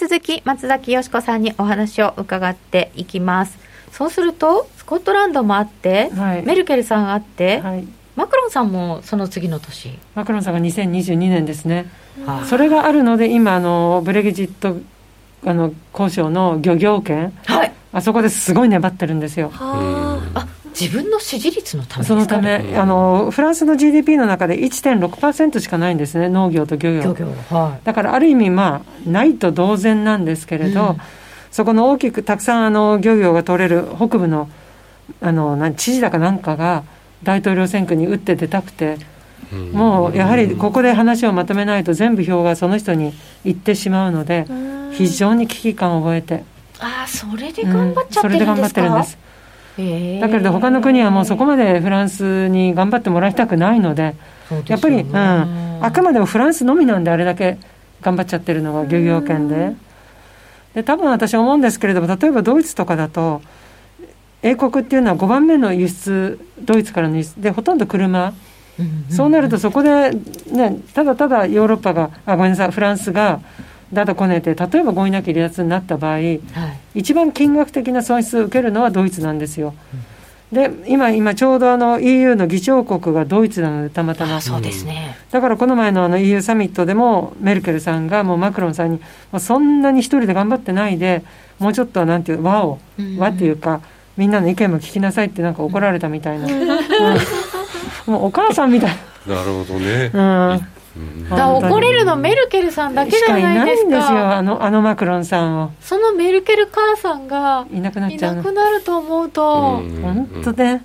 続き松崎よし子さんにお話を伺っていきます。そうするとスコットランドもあって、はい、メルケルさんあって、はい、マクロンさんもその次の年？マクロンさんが2022年ですね、はあ、それがあるので今あのブレグジットあの交渉の漁業権、はい、あそこですごい粘ってるんですよ。はあ、自分の支持率のためそのためあのフランスの GDP の中で1.6%しかないんですね農業と漁業。漁業、はい、だからある意味まあないと同然なんですけれど、うん、そこの大きくたくさんあの漁業が取れる北部のあの知事だかなんかが大統領選挙に打って出たくて、うん、もうやはりここで話をまとめないと全部票がその人に行ってしまうので、非常に危機感を覚えて。ああそれで頑張っちゃってるんですか、うん、それで頑張ってるんですだけれど他の国はもうそこまでフランスに頑張ってもらいたくないので、やっぱり、うん、あくまでもフランスのみなんであれだけ頑張っちゃってるのが漁業権で。で多分私思うんですけれども例えばドイツとかだと英国っていうのは5番目の輸出ドイツからの輸出。でほとんど車、そうなるとそこで、ね、ただただヨーロッパがあごめんなさいフランスがだとこねて例えば合意なき離脱になった場合、はい、一番金額的な損失を受けるのはドイツなんですよ。で今今ちょうどあの EU の議長国がドイツなのでたまたま。そうですね。だからこの前のあの EU サミットでもメルケルさんがもうマクロンさんに、まあ、そんなに一人で頑張ってないでもうちょっとなんていう和を、和っていうかみんなの意見も聞きなさいってなんか怒られたみたいな、うん、もうお母さんみたいな。なるほどね、うんだ怒れるのメルケルさんだけじゃないですか。いないんですよあのあのマクロンさんを。そのメルケル母さんがいなくなっちゃういなくなると思うと。本当ね。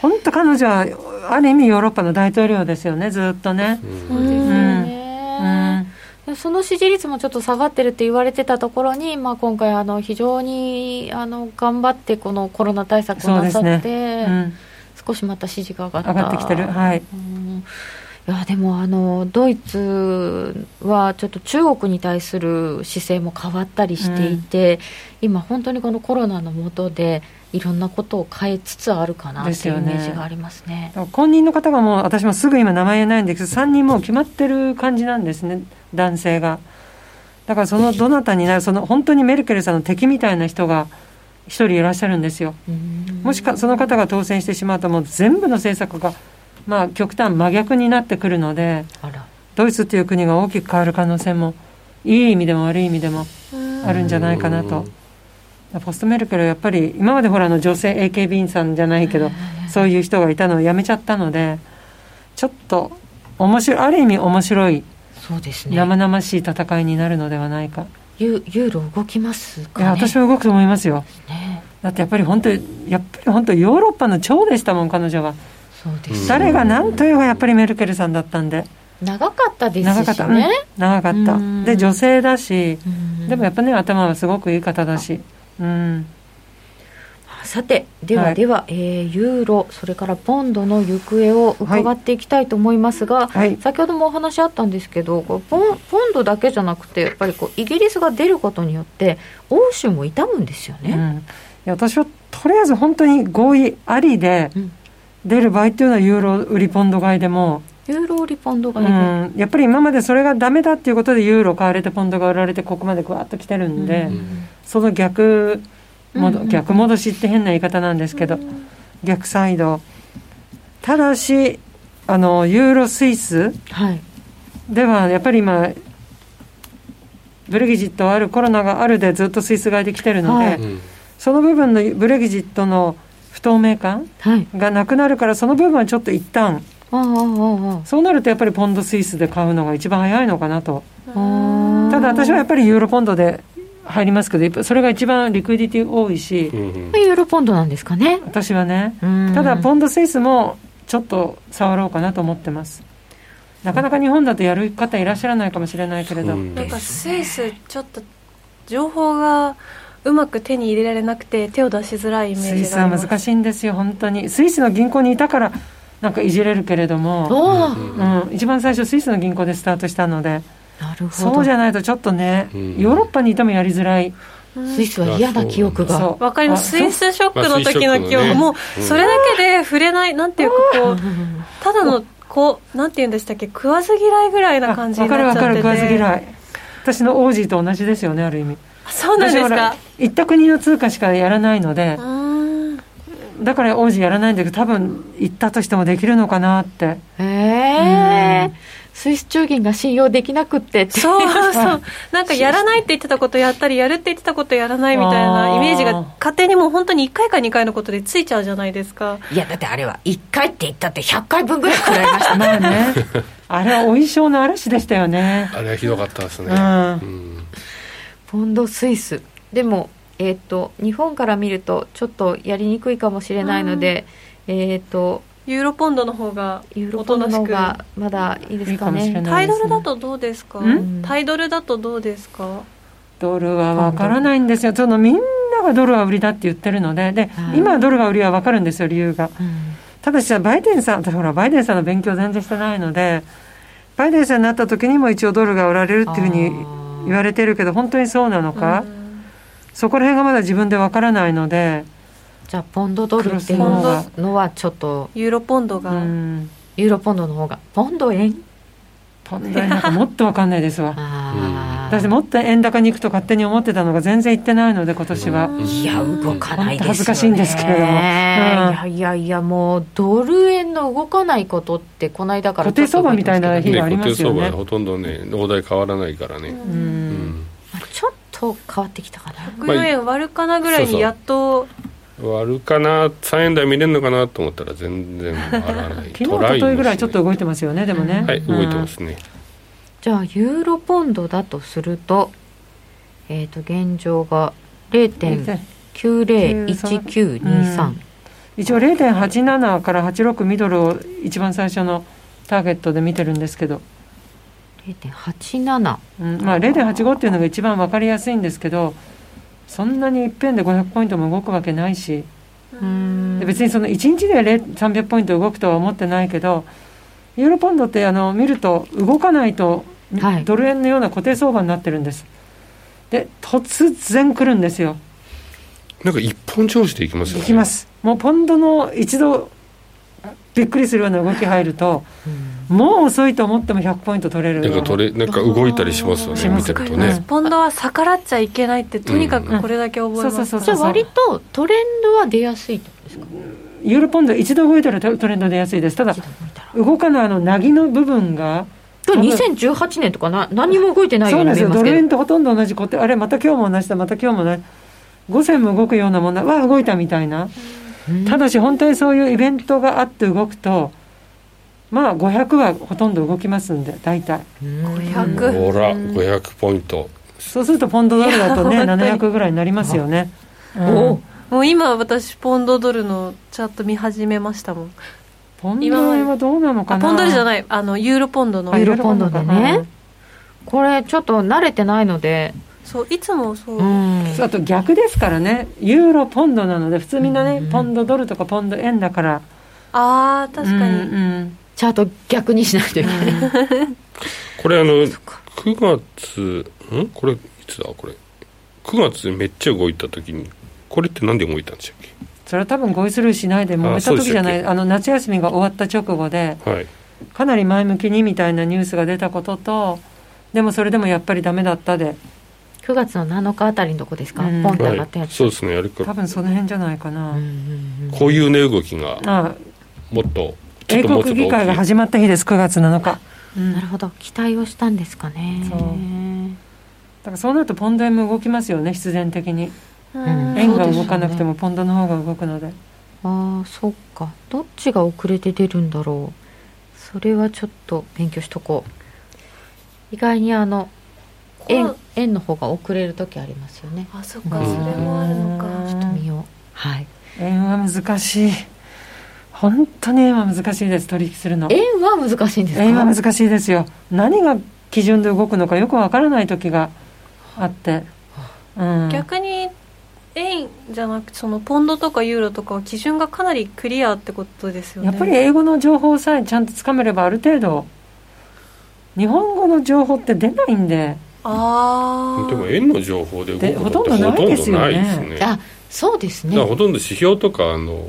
本当彼女はある意味ヨーロッパの大統領ですよねずっとね。そうですよね、うん、その支持率もちょっと下がってるって言われてたところに、まあ、今回あの非常にあの頑張ってこのコロナ対策をなさって、ね。うん、少しまた支持が上がった。上がってきてる。はい、うんいやでもあのドイツはちょっと中国に対する姿勢も変わったりしていて、うん、今、本当にこのコロナの下でいろんなことを変えつつあるかなというイメージがありますね。すね公認の方がもう私もすぐ今名前言えないんです。けど3人もう決まってる感じなんですね男性が。だからその どなたになるその本当にメルケルさんの敵みたいな人が一人いらっしゃるんですよ。もしかその方が当選してしまうともう全部の政策がまあ、極端真逆になってくるのでドイツっていう国が大きく変わる可能性もいい意味でも悪い意味でもあるんじゃないかなと。ポストメルケルはやっぱり今までほらの女性 AKB 員さんじゃないけどそういう人がいたのをやめちゃったのでちょっと面白いある意味面白いそうですね。生々しい戦いになるのではないか。ユユーロ動きますか、ね、いや私は動くと思いますよ、ね、だってやっぱり本当やっぱり本当ヨーロッパの長でしたもん彼女は誰が何と言えばやっぱりメルケルさんだったんで。長かったですしね。長かった、うん、長かった。で女性だしでもやっぱね頭はすごくいい方だし。うん。さてではでは、はい、えー、ユーロそれからポンドの行方を伺っていきたいと思いますが、はい、先ほどもお話あったんですけどポンポンドだけじゃなくてやっぱりこうイギリスが出ることによって欧州も痛むんですよね、うん、いや私はとりあえず本当に合意ありで、うん出る場合っていうのはユーロ売りポンド買いでも。ユーロ売りポンド買いで、うん、やっぱり今までそれがダメだっていうことでユーロ買われてポンドが売られてここまでぐわっと来てるんで、うん、その逆も、うん、逆戻しって変な言い方なんですけど、逆サイド。ただしあのユーロスイスではやっぱり今ブレギジットあるコロナがあるでずっとスイス買いで来てるので、はい、その部分のブレギジットの不透明感がなくなるから、その部分はちょっと一旦。そうなるとやっぱりポンドスイスで買うのが一番早いのかなと。ただ私はやっぱりユーロポンドで入りますけどそれが一番リクイディティ多いし、ユーロポンドなんですかね。私はね。ただポンドスイスもちょっと触ろうかなと思ってます。なかなか日本だとやる方いらっしゃらないかもしれないけれど、なんかスイスちょっと情報がうまく手に入れられなくて手を出しづらいイメージスイスは難しいんです。よ本当にスイスの銀行にいたからなんかいじれるけれども、うん、一番最初スイスの銀行でスタートしたのでなるほど。そうじゃないとちょっとね、ヨーロッパにいてもやりづらい。スイスは嫌な記憶が。わかります。スイスショックの時の記憶、もうそれだけで触れない。なんていうかこうただのこうなんていうんでしたっけ食わず嫌いぐらいな感じになっちゃってて。わかるわかる食わず嫌い。私の王子と同じですよねある意味そうなんですか。行った国の通貨しかやらないのでだから王子やらないんだけど多分行ったとしてもできるのかなって。へえ、うん。スイス中銀が信用できなくってそうそう。なんかやらないって言ってたことやったりやるって言ってたことやらないみたいなイメージが勝手にもう本当に1回か2回のことでついちゃうじゃないですか。いやだってあれは1回って言ったって100回分ぐらい食らいましたまあね。あれはお衣装の嵐でしたよね。あれはひどかったですね、うん、うんポンドスイス。でも、えーと、日本から見るとちょっとやりにくいかもしれないので、えっ、ー、とユーロポンドの方がユーロポンドの方がまだいいですかね、ね、タイドルだとどうですか？タイドルだとどうですか？ドルは分からないんですよ。そのみんながドルは売りだって言ってるので。で、今ドルが売りは分かるんですよ理由が、うん、ただしバイデンさんほらバイデンさんの勉強全然してないのでバイデンさんになった時にも一応ドルが売られるっていうふうに言われてるけど本当にそうなのか、そこら辺がまだ自分でわからないので。じゃあポンドドルっていうのはちょっと。ユーロポンドが、ユーロポンドの方が。ポンド円？ポンド円なんかもっとわかんないですわ。私もっと円高に行くと勝手に思ってたのが全然行ってないので今年は。いや動かないですよ、ね、恥ずかしいんですけれども、うん、いやいやいやもうドル円の動かないことってこの間から固定相場みたいな日がありますよね、ね、固定相場ほとんどね大台変わらないからね。うん、うん、ちょっと変わってきたかな。104円割るかなぐらいにやっと、割るかな3円台見れるのかなと思ったら全然割らない。昨日おとといぐらいちょっと動いてますよねでもね、はい動いてますね、じゃあユーロポンドだとするとえっ、ー、と現状が0.901923、うん、一応0.87から86ミドルを一番最初のターゲットで見てるんですけど。0.87、うん、まあ0.85っていうのが一番分かりやすいんですけどそんなにいっぺんで500ポイントも動くわけないし。別にその1日で300ポイント動くとは思ってないけどユーロポンドってあの見ると動かないと、はい。ドル円のような固定相場になってるんです。で突然来るんですよ。なんか一本調子でいきますよね。いきます。もうポンドの一度びっくりするような動き入ると、もう遅いと思っても100ポイント取れる。なんか取れなんか動いたりしますよね見てるとね。ポンドは逆らっちゃいけないってとにかくこれだけ覚えました、うん。そうそうじゃあ割とトレンドは出やすいってことですか？ユーロポンド一度動いたらトトレンド出やすいです。ただ動かないあのなぎの部分が今日2018年とかな何も動いてないよそうなんですよドル円とほとんど同じ固定あれまた今日も同じだ。また今日も同じ。5銭も動くようなものは動いたみたいな。うんただし本当にそういうイベントがあって動くとまあ500はほとんど動きますんで大体。500ほら500ポイント。そうするとポンドドルだとねいや本当に700ぐらいになりますよね、うん。おもう今私ポンドドルのチャート見始めましたもん。ポンド円はどうなのかな？あポンドルじゃいない。あのユーロポンドの。ユーロポンドでね。これちょっと慣れてないのでそういつもそう、うん。あと逆ですからねユーロポンドなので普通みんなね、うん。ポンドドルとかポンド円だから。あー確かに、うんうん。チャート逆にしないといけない、これあの9月ん？これいつだ？これ。9月でめっちゃ動いた時にこれってなんで動いたんでしたっそれは多分合意スルーしないで揉めた時じゃない。ああの夏休みが終わった直後でけはい。かなり前向きにみたいなニュースが出たこととでもそれでもやっぱりダメだったで9月の7日あたりのとこですか、うん。ポンと上はいがったやつ、そうですね。あれか。多分その辺じゃないかな、うんうんうん。こういう値動きがあもっと英ともうちょっと国議会が始まった日です9月7日、うん。なるほど。期待をしたんですかね。そう。だからそうなるとポンド円も動きますよね必然的に。うん。円が動かなくてもポンドの方が動くので。ああそっか。どっちが遅れて出るんだろう。それはちょっと勉強しとこう。意外にあの円こ円の方が遅れる時ありますよね。あそっかうんそれもあるのか。ちょっと見よう。はい。円は難しい。本当に円は難しいです取引するの。円は難しいんですか？円は難しいですよ。何が基準で動くのかよくわからない時があって、うん、逆に円じゃなくてそのポンドとかユーロとかは基準がかなりクリアってことですよね。やっぱり英語の情報さえちゃんとつかめればある程度。日本語の情報って出ないんでああでも円の情報で動くでことってほほとんどないですよね。ね。あそうですね。ほとんど指標とかあの、う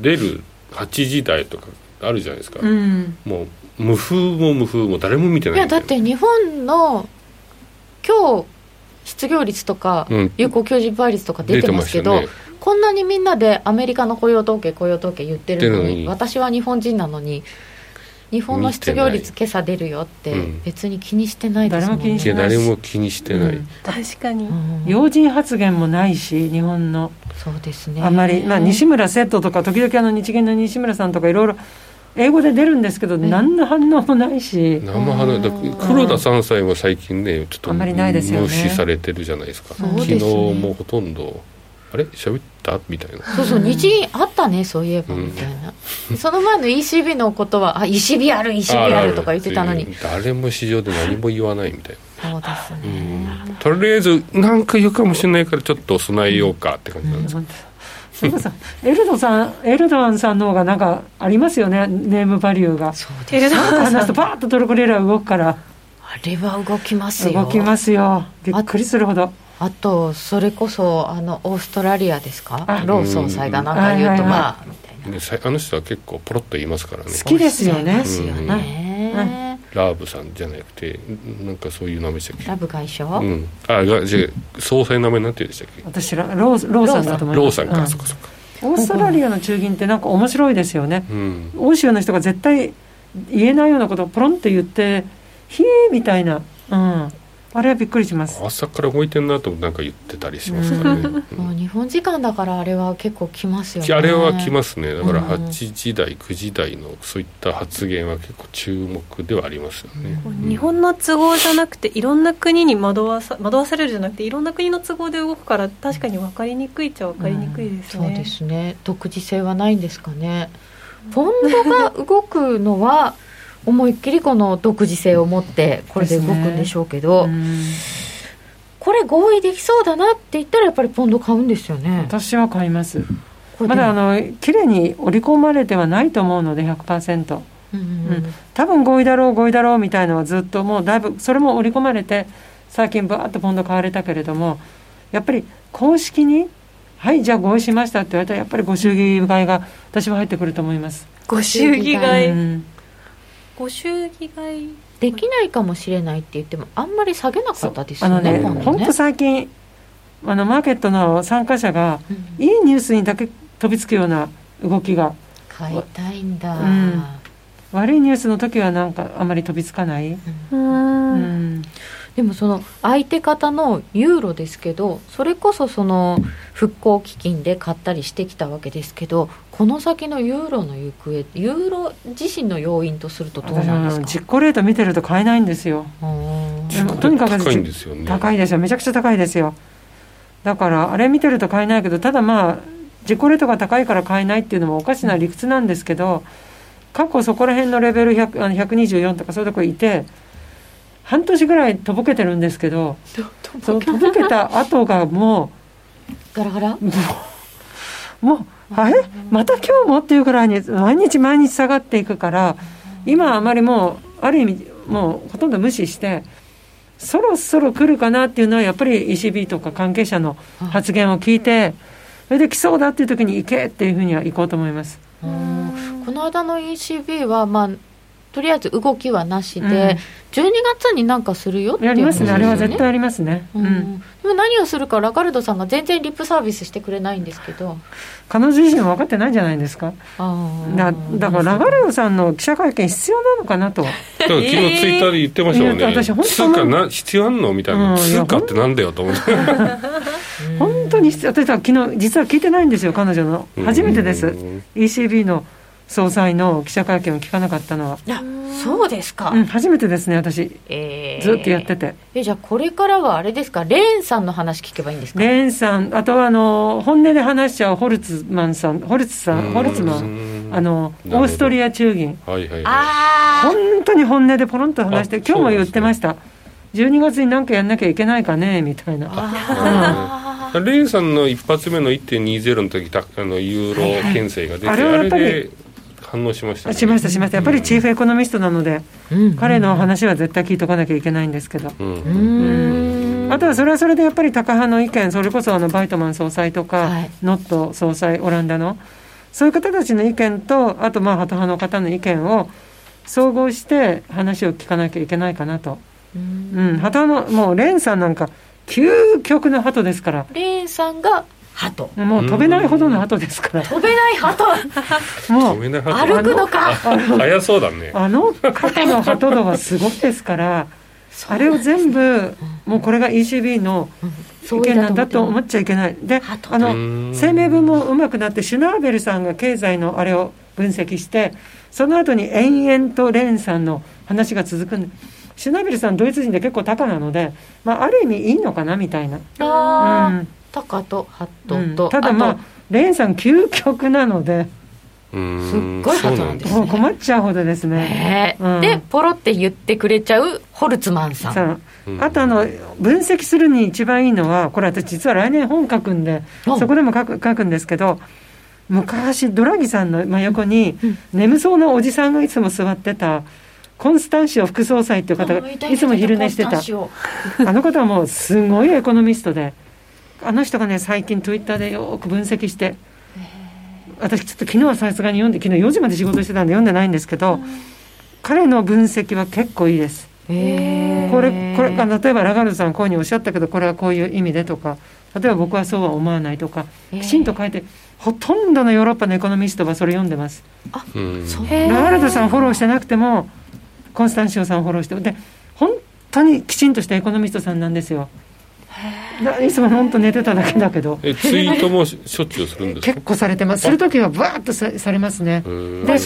出る8時台とかあるじゃないですか、うん。もう無風も無風も誰も見てないいやだって日本の今日失業率とかうん。有効求人倍率とか出てますけど、出てましたこんなにみんなでアメリカの雇用統計雇用統計言ってるのに言ってるのに。私は日本人なのに日本の失業率見今朝出るよってうん。別に気にしてないですもんね。誰も気にしい。や誰も気にしてない、うん。確かに、うん。要人発言もないし日本の。そうですね。あんまり、まあ、西村セットとか時々あの日銀の西村さんとかいろいろ英語で出るんですけど、何の反応もないし。生花だ黒田三歳は最近ねちょっとあんまりないですよね。無視されてるじゃないですか。ね。昨日もほとんどあれ？喋った？みたいな。そうそう日銀あったねそういえばうん。みたいな、その前の ECB のことはあ ECB ある ECB あるとか言ってたのに。誰も市場で何も言わないみたいそうですな、ね、とりあえず何か言うかもしれないからちょっと備えようかって感じなんです、本当そうそうエルドさんエルドアンさんの方がなんかありますよね？ネームバリューが。そうテレです東話すとパーッとトルコレラ動くから。あれは動きますよ。動きますよ。びっくりするほどあとそれこそあのオーストラリアですか？あロー総裁がなんか言うとうん。まあみたいなあの人は結構ポロッと言いますからね。好きですよねおっしゃいますよね、ラーブさんじゃなくてなんかそういう名前でしたっけ？ラブ外相、うん。あがじゃあ総裁の名前なんて言うんでしたっけ？私らローローさんだと思います。ローさんか、うん。そっかそっか。オーストラリアの中銀ってなんか面白いですよね。うん。欧州の人が絶対言えないようなことをポロンって言って「ひえ」みたいな、うん、あれはびっくりします。朝から動いてんなとなんか言ってたりしますからね、うん。もう日本時間だからあれは結構来ますよね。あれは来ますね。だからうん。8時台9時台のそういった発言は結構注目ではありますよね、日本の都合じゃなくていろんな国に惑わさ惑わされるじゃなくていろんな国の都合で動くから確かに分かりにくいっちゃ分かりにくいですね、そうですね。独自性はないんですかね。ポンドが動くのは思いっきりこの独自性を持ってこれで動くんでしょうけどうん。これ合意できそうだなって言ったらやっぱりポンド買うんですよね。私は買います。これでまだあの綺麗に織り込まれてはないと思うので100%、うんうん多分合意だろう合意だろうみたいのはずっともうだいぶそれも織り込まれて最近バーッとポンド買われたけれどもやっぱり公式に「はいじゃあ合意しました」って言われたらやっぱりご祝儀買いが私は入ってくると思います。ご祝儀買い、うんご祝儀買いできないかもしれないって言ってもあんまり下げなかったですあのねよね。本当最近あのマーケットの参加者がうん。いいニュースにだけ飛びつくような動きが買いたいんだ、うん。悪いニュースの時はなんかあまり飛びつかない、ううんんでもその相手方のユーロですけどそれこそその復興基金で買ったりしてきたわけですけどこの先のユーロの行方ユーロ自身の要因とするとどう私なんですか？実行レート見てると買えないんですよ。とにかく高いんですよね。高いですよ。めちゃくちゃ高いですよ。だからあれ見てると買えないけどただまあ自己レートが高いから買えないっていうのもおかしな理屈なんですけど過去そこら辺のレベル100あの124とかそういうとこいて半年ぐらいとぼけてるんですけどそのとぼけた後がもガラガラ？うもうあれ？また今日もっていうぐらいに毎日毎日下がっていくから今あまりもうある意味もうほとんど無視してそろそろ来るかなっていうのはやっぱり ECB とか関係者の発言を聞いてそれで来そうだっていう時に行けっていうふうには行こうと思います。うん。この間の ECB はまあとりあえず動きはなしで、うん。12月になんかするよってやりますね、あれは絶対対ありますね。ううん。ん、でも何をするかラガルドさんが全然リップサービスしてくれないんですけど。彼女自身は分かってないんじゃないですか。だだからラガルドさんの記者会見必要なのかなと。だから昨日ツイッターで言ってましたもんね、私本当通貨な必要あんのみたいな、うん。いや通貨ってなんだよと思って。本当に私は昨日実は聞いてないんですよ彼女の。初めてです。うん。ECB の総裁の記者会見を聞かなかったのは、いやそうですか、うん、初めてですね私。えー。ずっとやってて、えじゃあこれからはあれですか？レーンさんの話聞けばいいんですか？レーンさんあとはあの本音で話しちゃうホルツマンさんホルツさんホルツマン。ンあのオーストリア中銀。はいはいはい。あ本当に本音でポロンと話してあ今日も言ってました、12月に何かやんなきゃいけないかねみたいな。あー。レインさんの一発目の1.20の時たあのユーロ牽制が出て、はいはいあれはやっぱりあれで反応しましたね。しましたしました。やっぱりチーフエコノミストなので、うん。彼の話は絶対聞いとかなきゃいけないんですけど、あとはそれはそれでやっぱりタカ派の意見それこそあのバイトマン総裁とか、はい。ノット総裁オランダのそういう方たちの意見とあとまあハト派の方の意見を総合して話を聞かなきゃいけないかなと、うん。うん、ハトのもうレンさんなんか究極のハトですから。レーンさんが鳩。もう飛べないほどのハトですから。飛べない鳩。もう止めないは歩くのか。早そうだね。あの方のハト度はすごいですからあれを全部もうこれが ECB の意見なんだと思っちゃいけない。であのうん。声明文もうまくなってシュナーベルさんが経済のあれを分析してその後に延々とレーンさんの話が続くんでシュナーベルさんドイツ人で結構高なので、まあ、ある意味いいのかなみたいな、うんタカと。ハうんトと、ただまああレーンさん究極なのでうん。すっごい鳩なんです。ね困っちゃうほどですとね。ねえ。うん。でポロって言ってくれちゃうホルツマンさん。さあとあの分析するに一番いいのはこれ私実は来年本書くんでうんそこでも書く書くんですけど昔ドラギさんの真横にうん。眠そうなおじさんがいつも座ってたコンスタンシオ副総裁っていう方がいつも昼寝してた。あの方はもうすごいエコノミストであの人がね最近ツイッターでよく分析して私ちょっと昨日はさすがに読んで昨日4時まで仕事してたんで読んでないんですけど彼の分析は結構いいです。これこれあ例えばラガルドさんこういうふうにおっしゃったけどこれはこういう意味でとか例えば僕はそうは思わないとかえー。きちんと書いてほとんどのヨーロッパのエコノミストはそれ読んでます。うん。そう。ラガルドさんフォローしてなくてもコンスタンシオさんフォローしてで本当にきちんとしたエコノミストさんなんですよ。だいつも本当寝てただけだけど。えツイートもししょっちゅうするんですか？結構されてます。する時はバーッとさされますね。で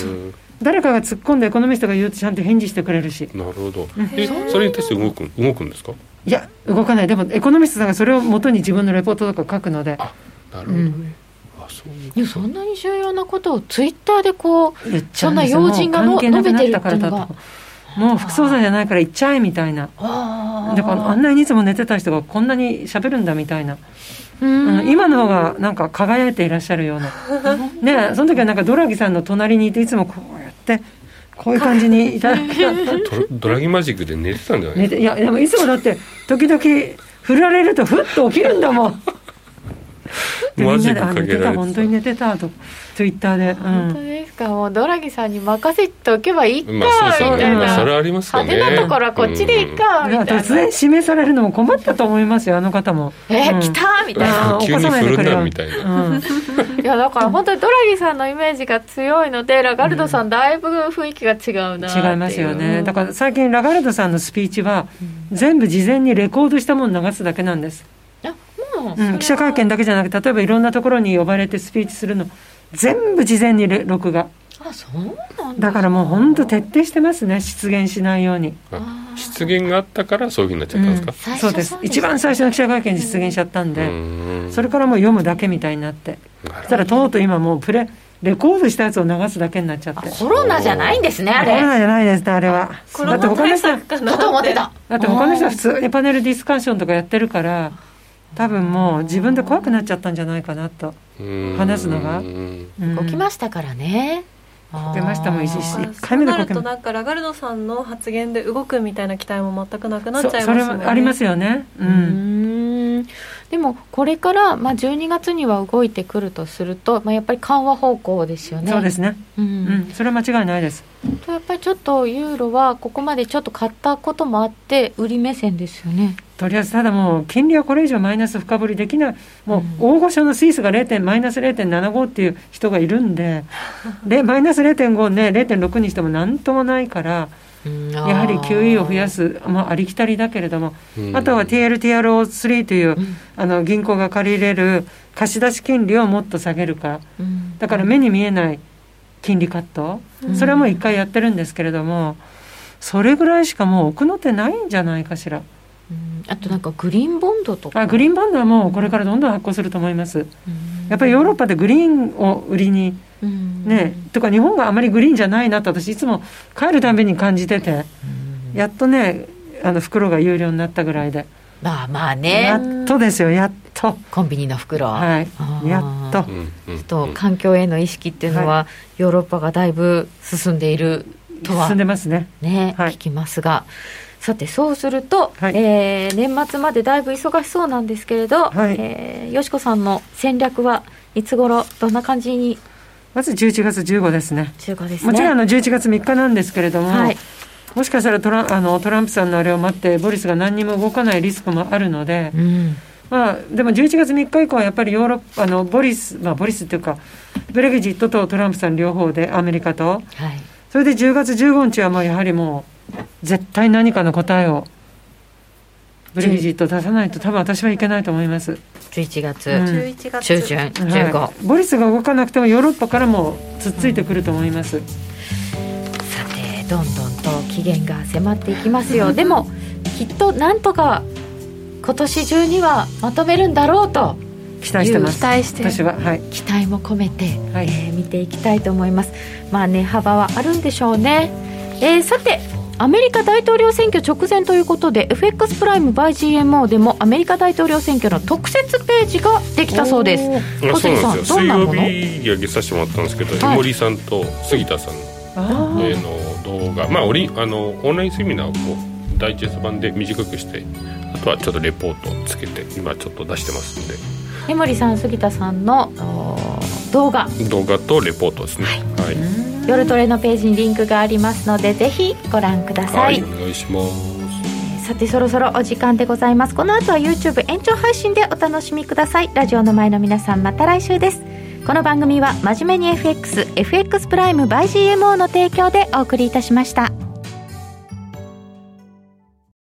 誰かが突っ込んでエコノミストが言うとちゃんと返事してくれるし。なるほど。えそれに対して動く動くんですか？いや動かない。でもエコノミストさんがそれを元に自分のレポートとか書くので。あなるほどね、あそういういやそんなに重要なことをツイッターでこうそんな要人がの述べてるっていうのがだともう副総裁じゃないから言っちゃえみたいな。あだからあんなにいつも寝てた人がこんなに喋るんだみたいな、ううん。ん今の方がなんか輝いていらっしゃるような。ねその時はなんかドラギさんの隣にいていつもこうやってこういう感じにいただけ ドドラギマジックで寝てたんじゃない寝ていやでもいつもだって時々振られるとふっと起きるんだもんマジッんなであ寝クかけられててた。本当に寝てたとツイッターで、本当うん、ですか。もうドラギさんに任せておけばいいか、まあそうですよね、みたいな。まあ、それはありますよね。派手なところはこっちでいいか、みたいな。突然指名されるのも困ったと思いますよあの方も。えうん。来たみたいな、急に振るなみたいな、うん。いやだから本当にドラギさんのイメージが強いのでラガルドさんだいぶ雰囲気が違うな違いますよね。だから最近ラガルドさんのスピーチは全部事前にレコードしたもの流すだけなんです、う。うん、記者会見だけじゃなくて例えばいろんなところに呼ばれてスピーチするの全部事前にレ録画。あそうなんだ。だからもう本当徹底してますね出現しないように。あ出現があったからそういうふうになっちゃったんですか、最初そうです。一番最初の記者会見で出現しちゃったんうで、ーん。それからもう読むだけみたいになって。そしたらとうとう今もうプレレコードしたやつを流すだけになっちゃって。コロナじゃないんですねあれ。コロナじゃないですねあれは。コロナ対だって他の人だって他の人は普通にパネルディスカッションとかやってるから多分もう自分で怖くなっちゃったんじゃないかなと。話すのが。動きましたからね。出ましたもん一あー。時一だからそう回目でこけなるとなんかラガルドさんの発言で動くみたいな期待も全くなくなっちゃいますそそれありますよね。ううんん。でもこれから、まあ、12月には動いてくるとすると、まあ、やっぱり緩和方向ですよね。そうですね。ううんん。それは間違いないです。とやっぱりちょっとユーロはここまでちょっと買ったこともあって売り目線ですよね。とりあえずただもう金利はこれ以上マイナス深掘りできない。もう大御所のスイスが0点マイナス0.75っていう人がいるんででマイナス0.5ね0.6にしても何ともないからややはり QE を増やす、まあ、ありきたりだけれども、うん。あとは TLTRO3 という、あの銀行が借りれる貸し出し金利をもっと下げるか。だから目に見えない金利カット、うん。それはもう一回やってるんですけれどもそれぐらいしかもう奥の手ないんじゃないかしらあとなんかグリーンボンドとか。あグリーンボンドはもうこれからどんどん発行すると思います。やっぱりヨーロッパでグリーンを売りにね、とか日本があまりグリーンじゃないなと私いつも帰るたびに感じててやっとねあの袋が有料になったぐらいで。まあまあやねっとですよやっと。コンビニの袋。はい。やっと。と環境への意識っていうのは、ヨーロッパがだいぶ進んでいるとは。進んでますね。ね、はい。聞きますがさてそうすると、はい。えー年末までだいぶ忙しそうなんですけれど、はい。えーよしこさんの戦略はいつ頃どんな感じに？まず11月15ですね。中華ですね。もちろんあの11月3日なんですけれども、はい。もしかしたらトラあのトランプさんのあれを待ってボリスが何にも動かないリスクもあるので、うん。まあ、でも11月3日以降はやっぱりヨーロッパあのボリス、まあ、ボリスっていうかブレグジットとトランプさん両方でアメリカとはいそれで10月15日はもうやはりもう絶対何かの答えをブレグジット出さないと多分私はいけないと思います、11月、うん。11月。中旬15、はい、ボリスが動かなくてもヨーロッパからもつっついてくると思います、さてどんどんと期限が迫っていきますよ。でもきっとなんとか今年中にはまとめるんだろうと期待してます。期待して私ははい。期待も込めて、はい。えー見ていきたいと思います。まあ値幅はあるんでしょうね、えーさてアメリカ大統領選挙直前ということで FX プライム by GMO でもアメリカ大統領選挙の特設ページができたそうです。あそうなんですよ。水曜どんなもの？日に上げさせてもらったんですけど、はい。江森さんと杉田さんあえーの動画。まあオリあのオンラインセミナーをこうダイジェスト版で短くしてあとはちょっとレポートをつけて今ちょっと出してますんで江森さん杉田さんの動画。動画とレポートですね。はい、夜トレのページにリンクがありますのでぜひご覧くださはいい、お願いします。さてそろそろお時間でございます。この後は YouTube 延長配信でお楽しみください。ラジオの前の皆さんまた来週です。この番組は真面目に FXFX プライム by GMO の提供でお送りいたしました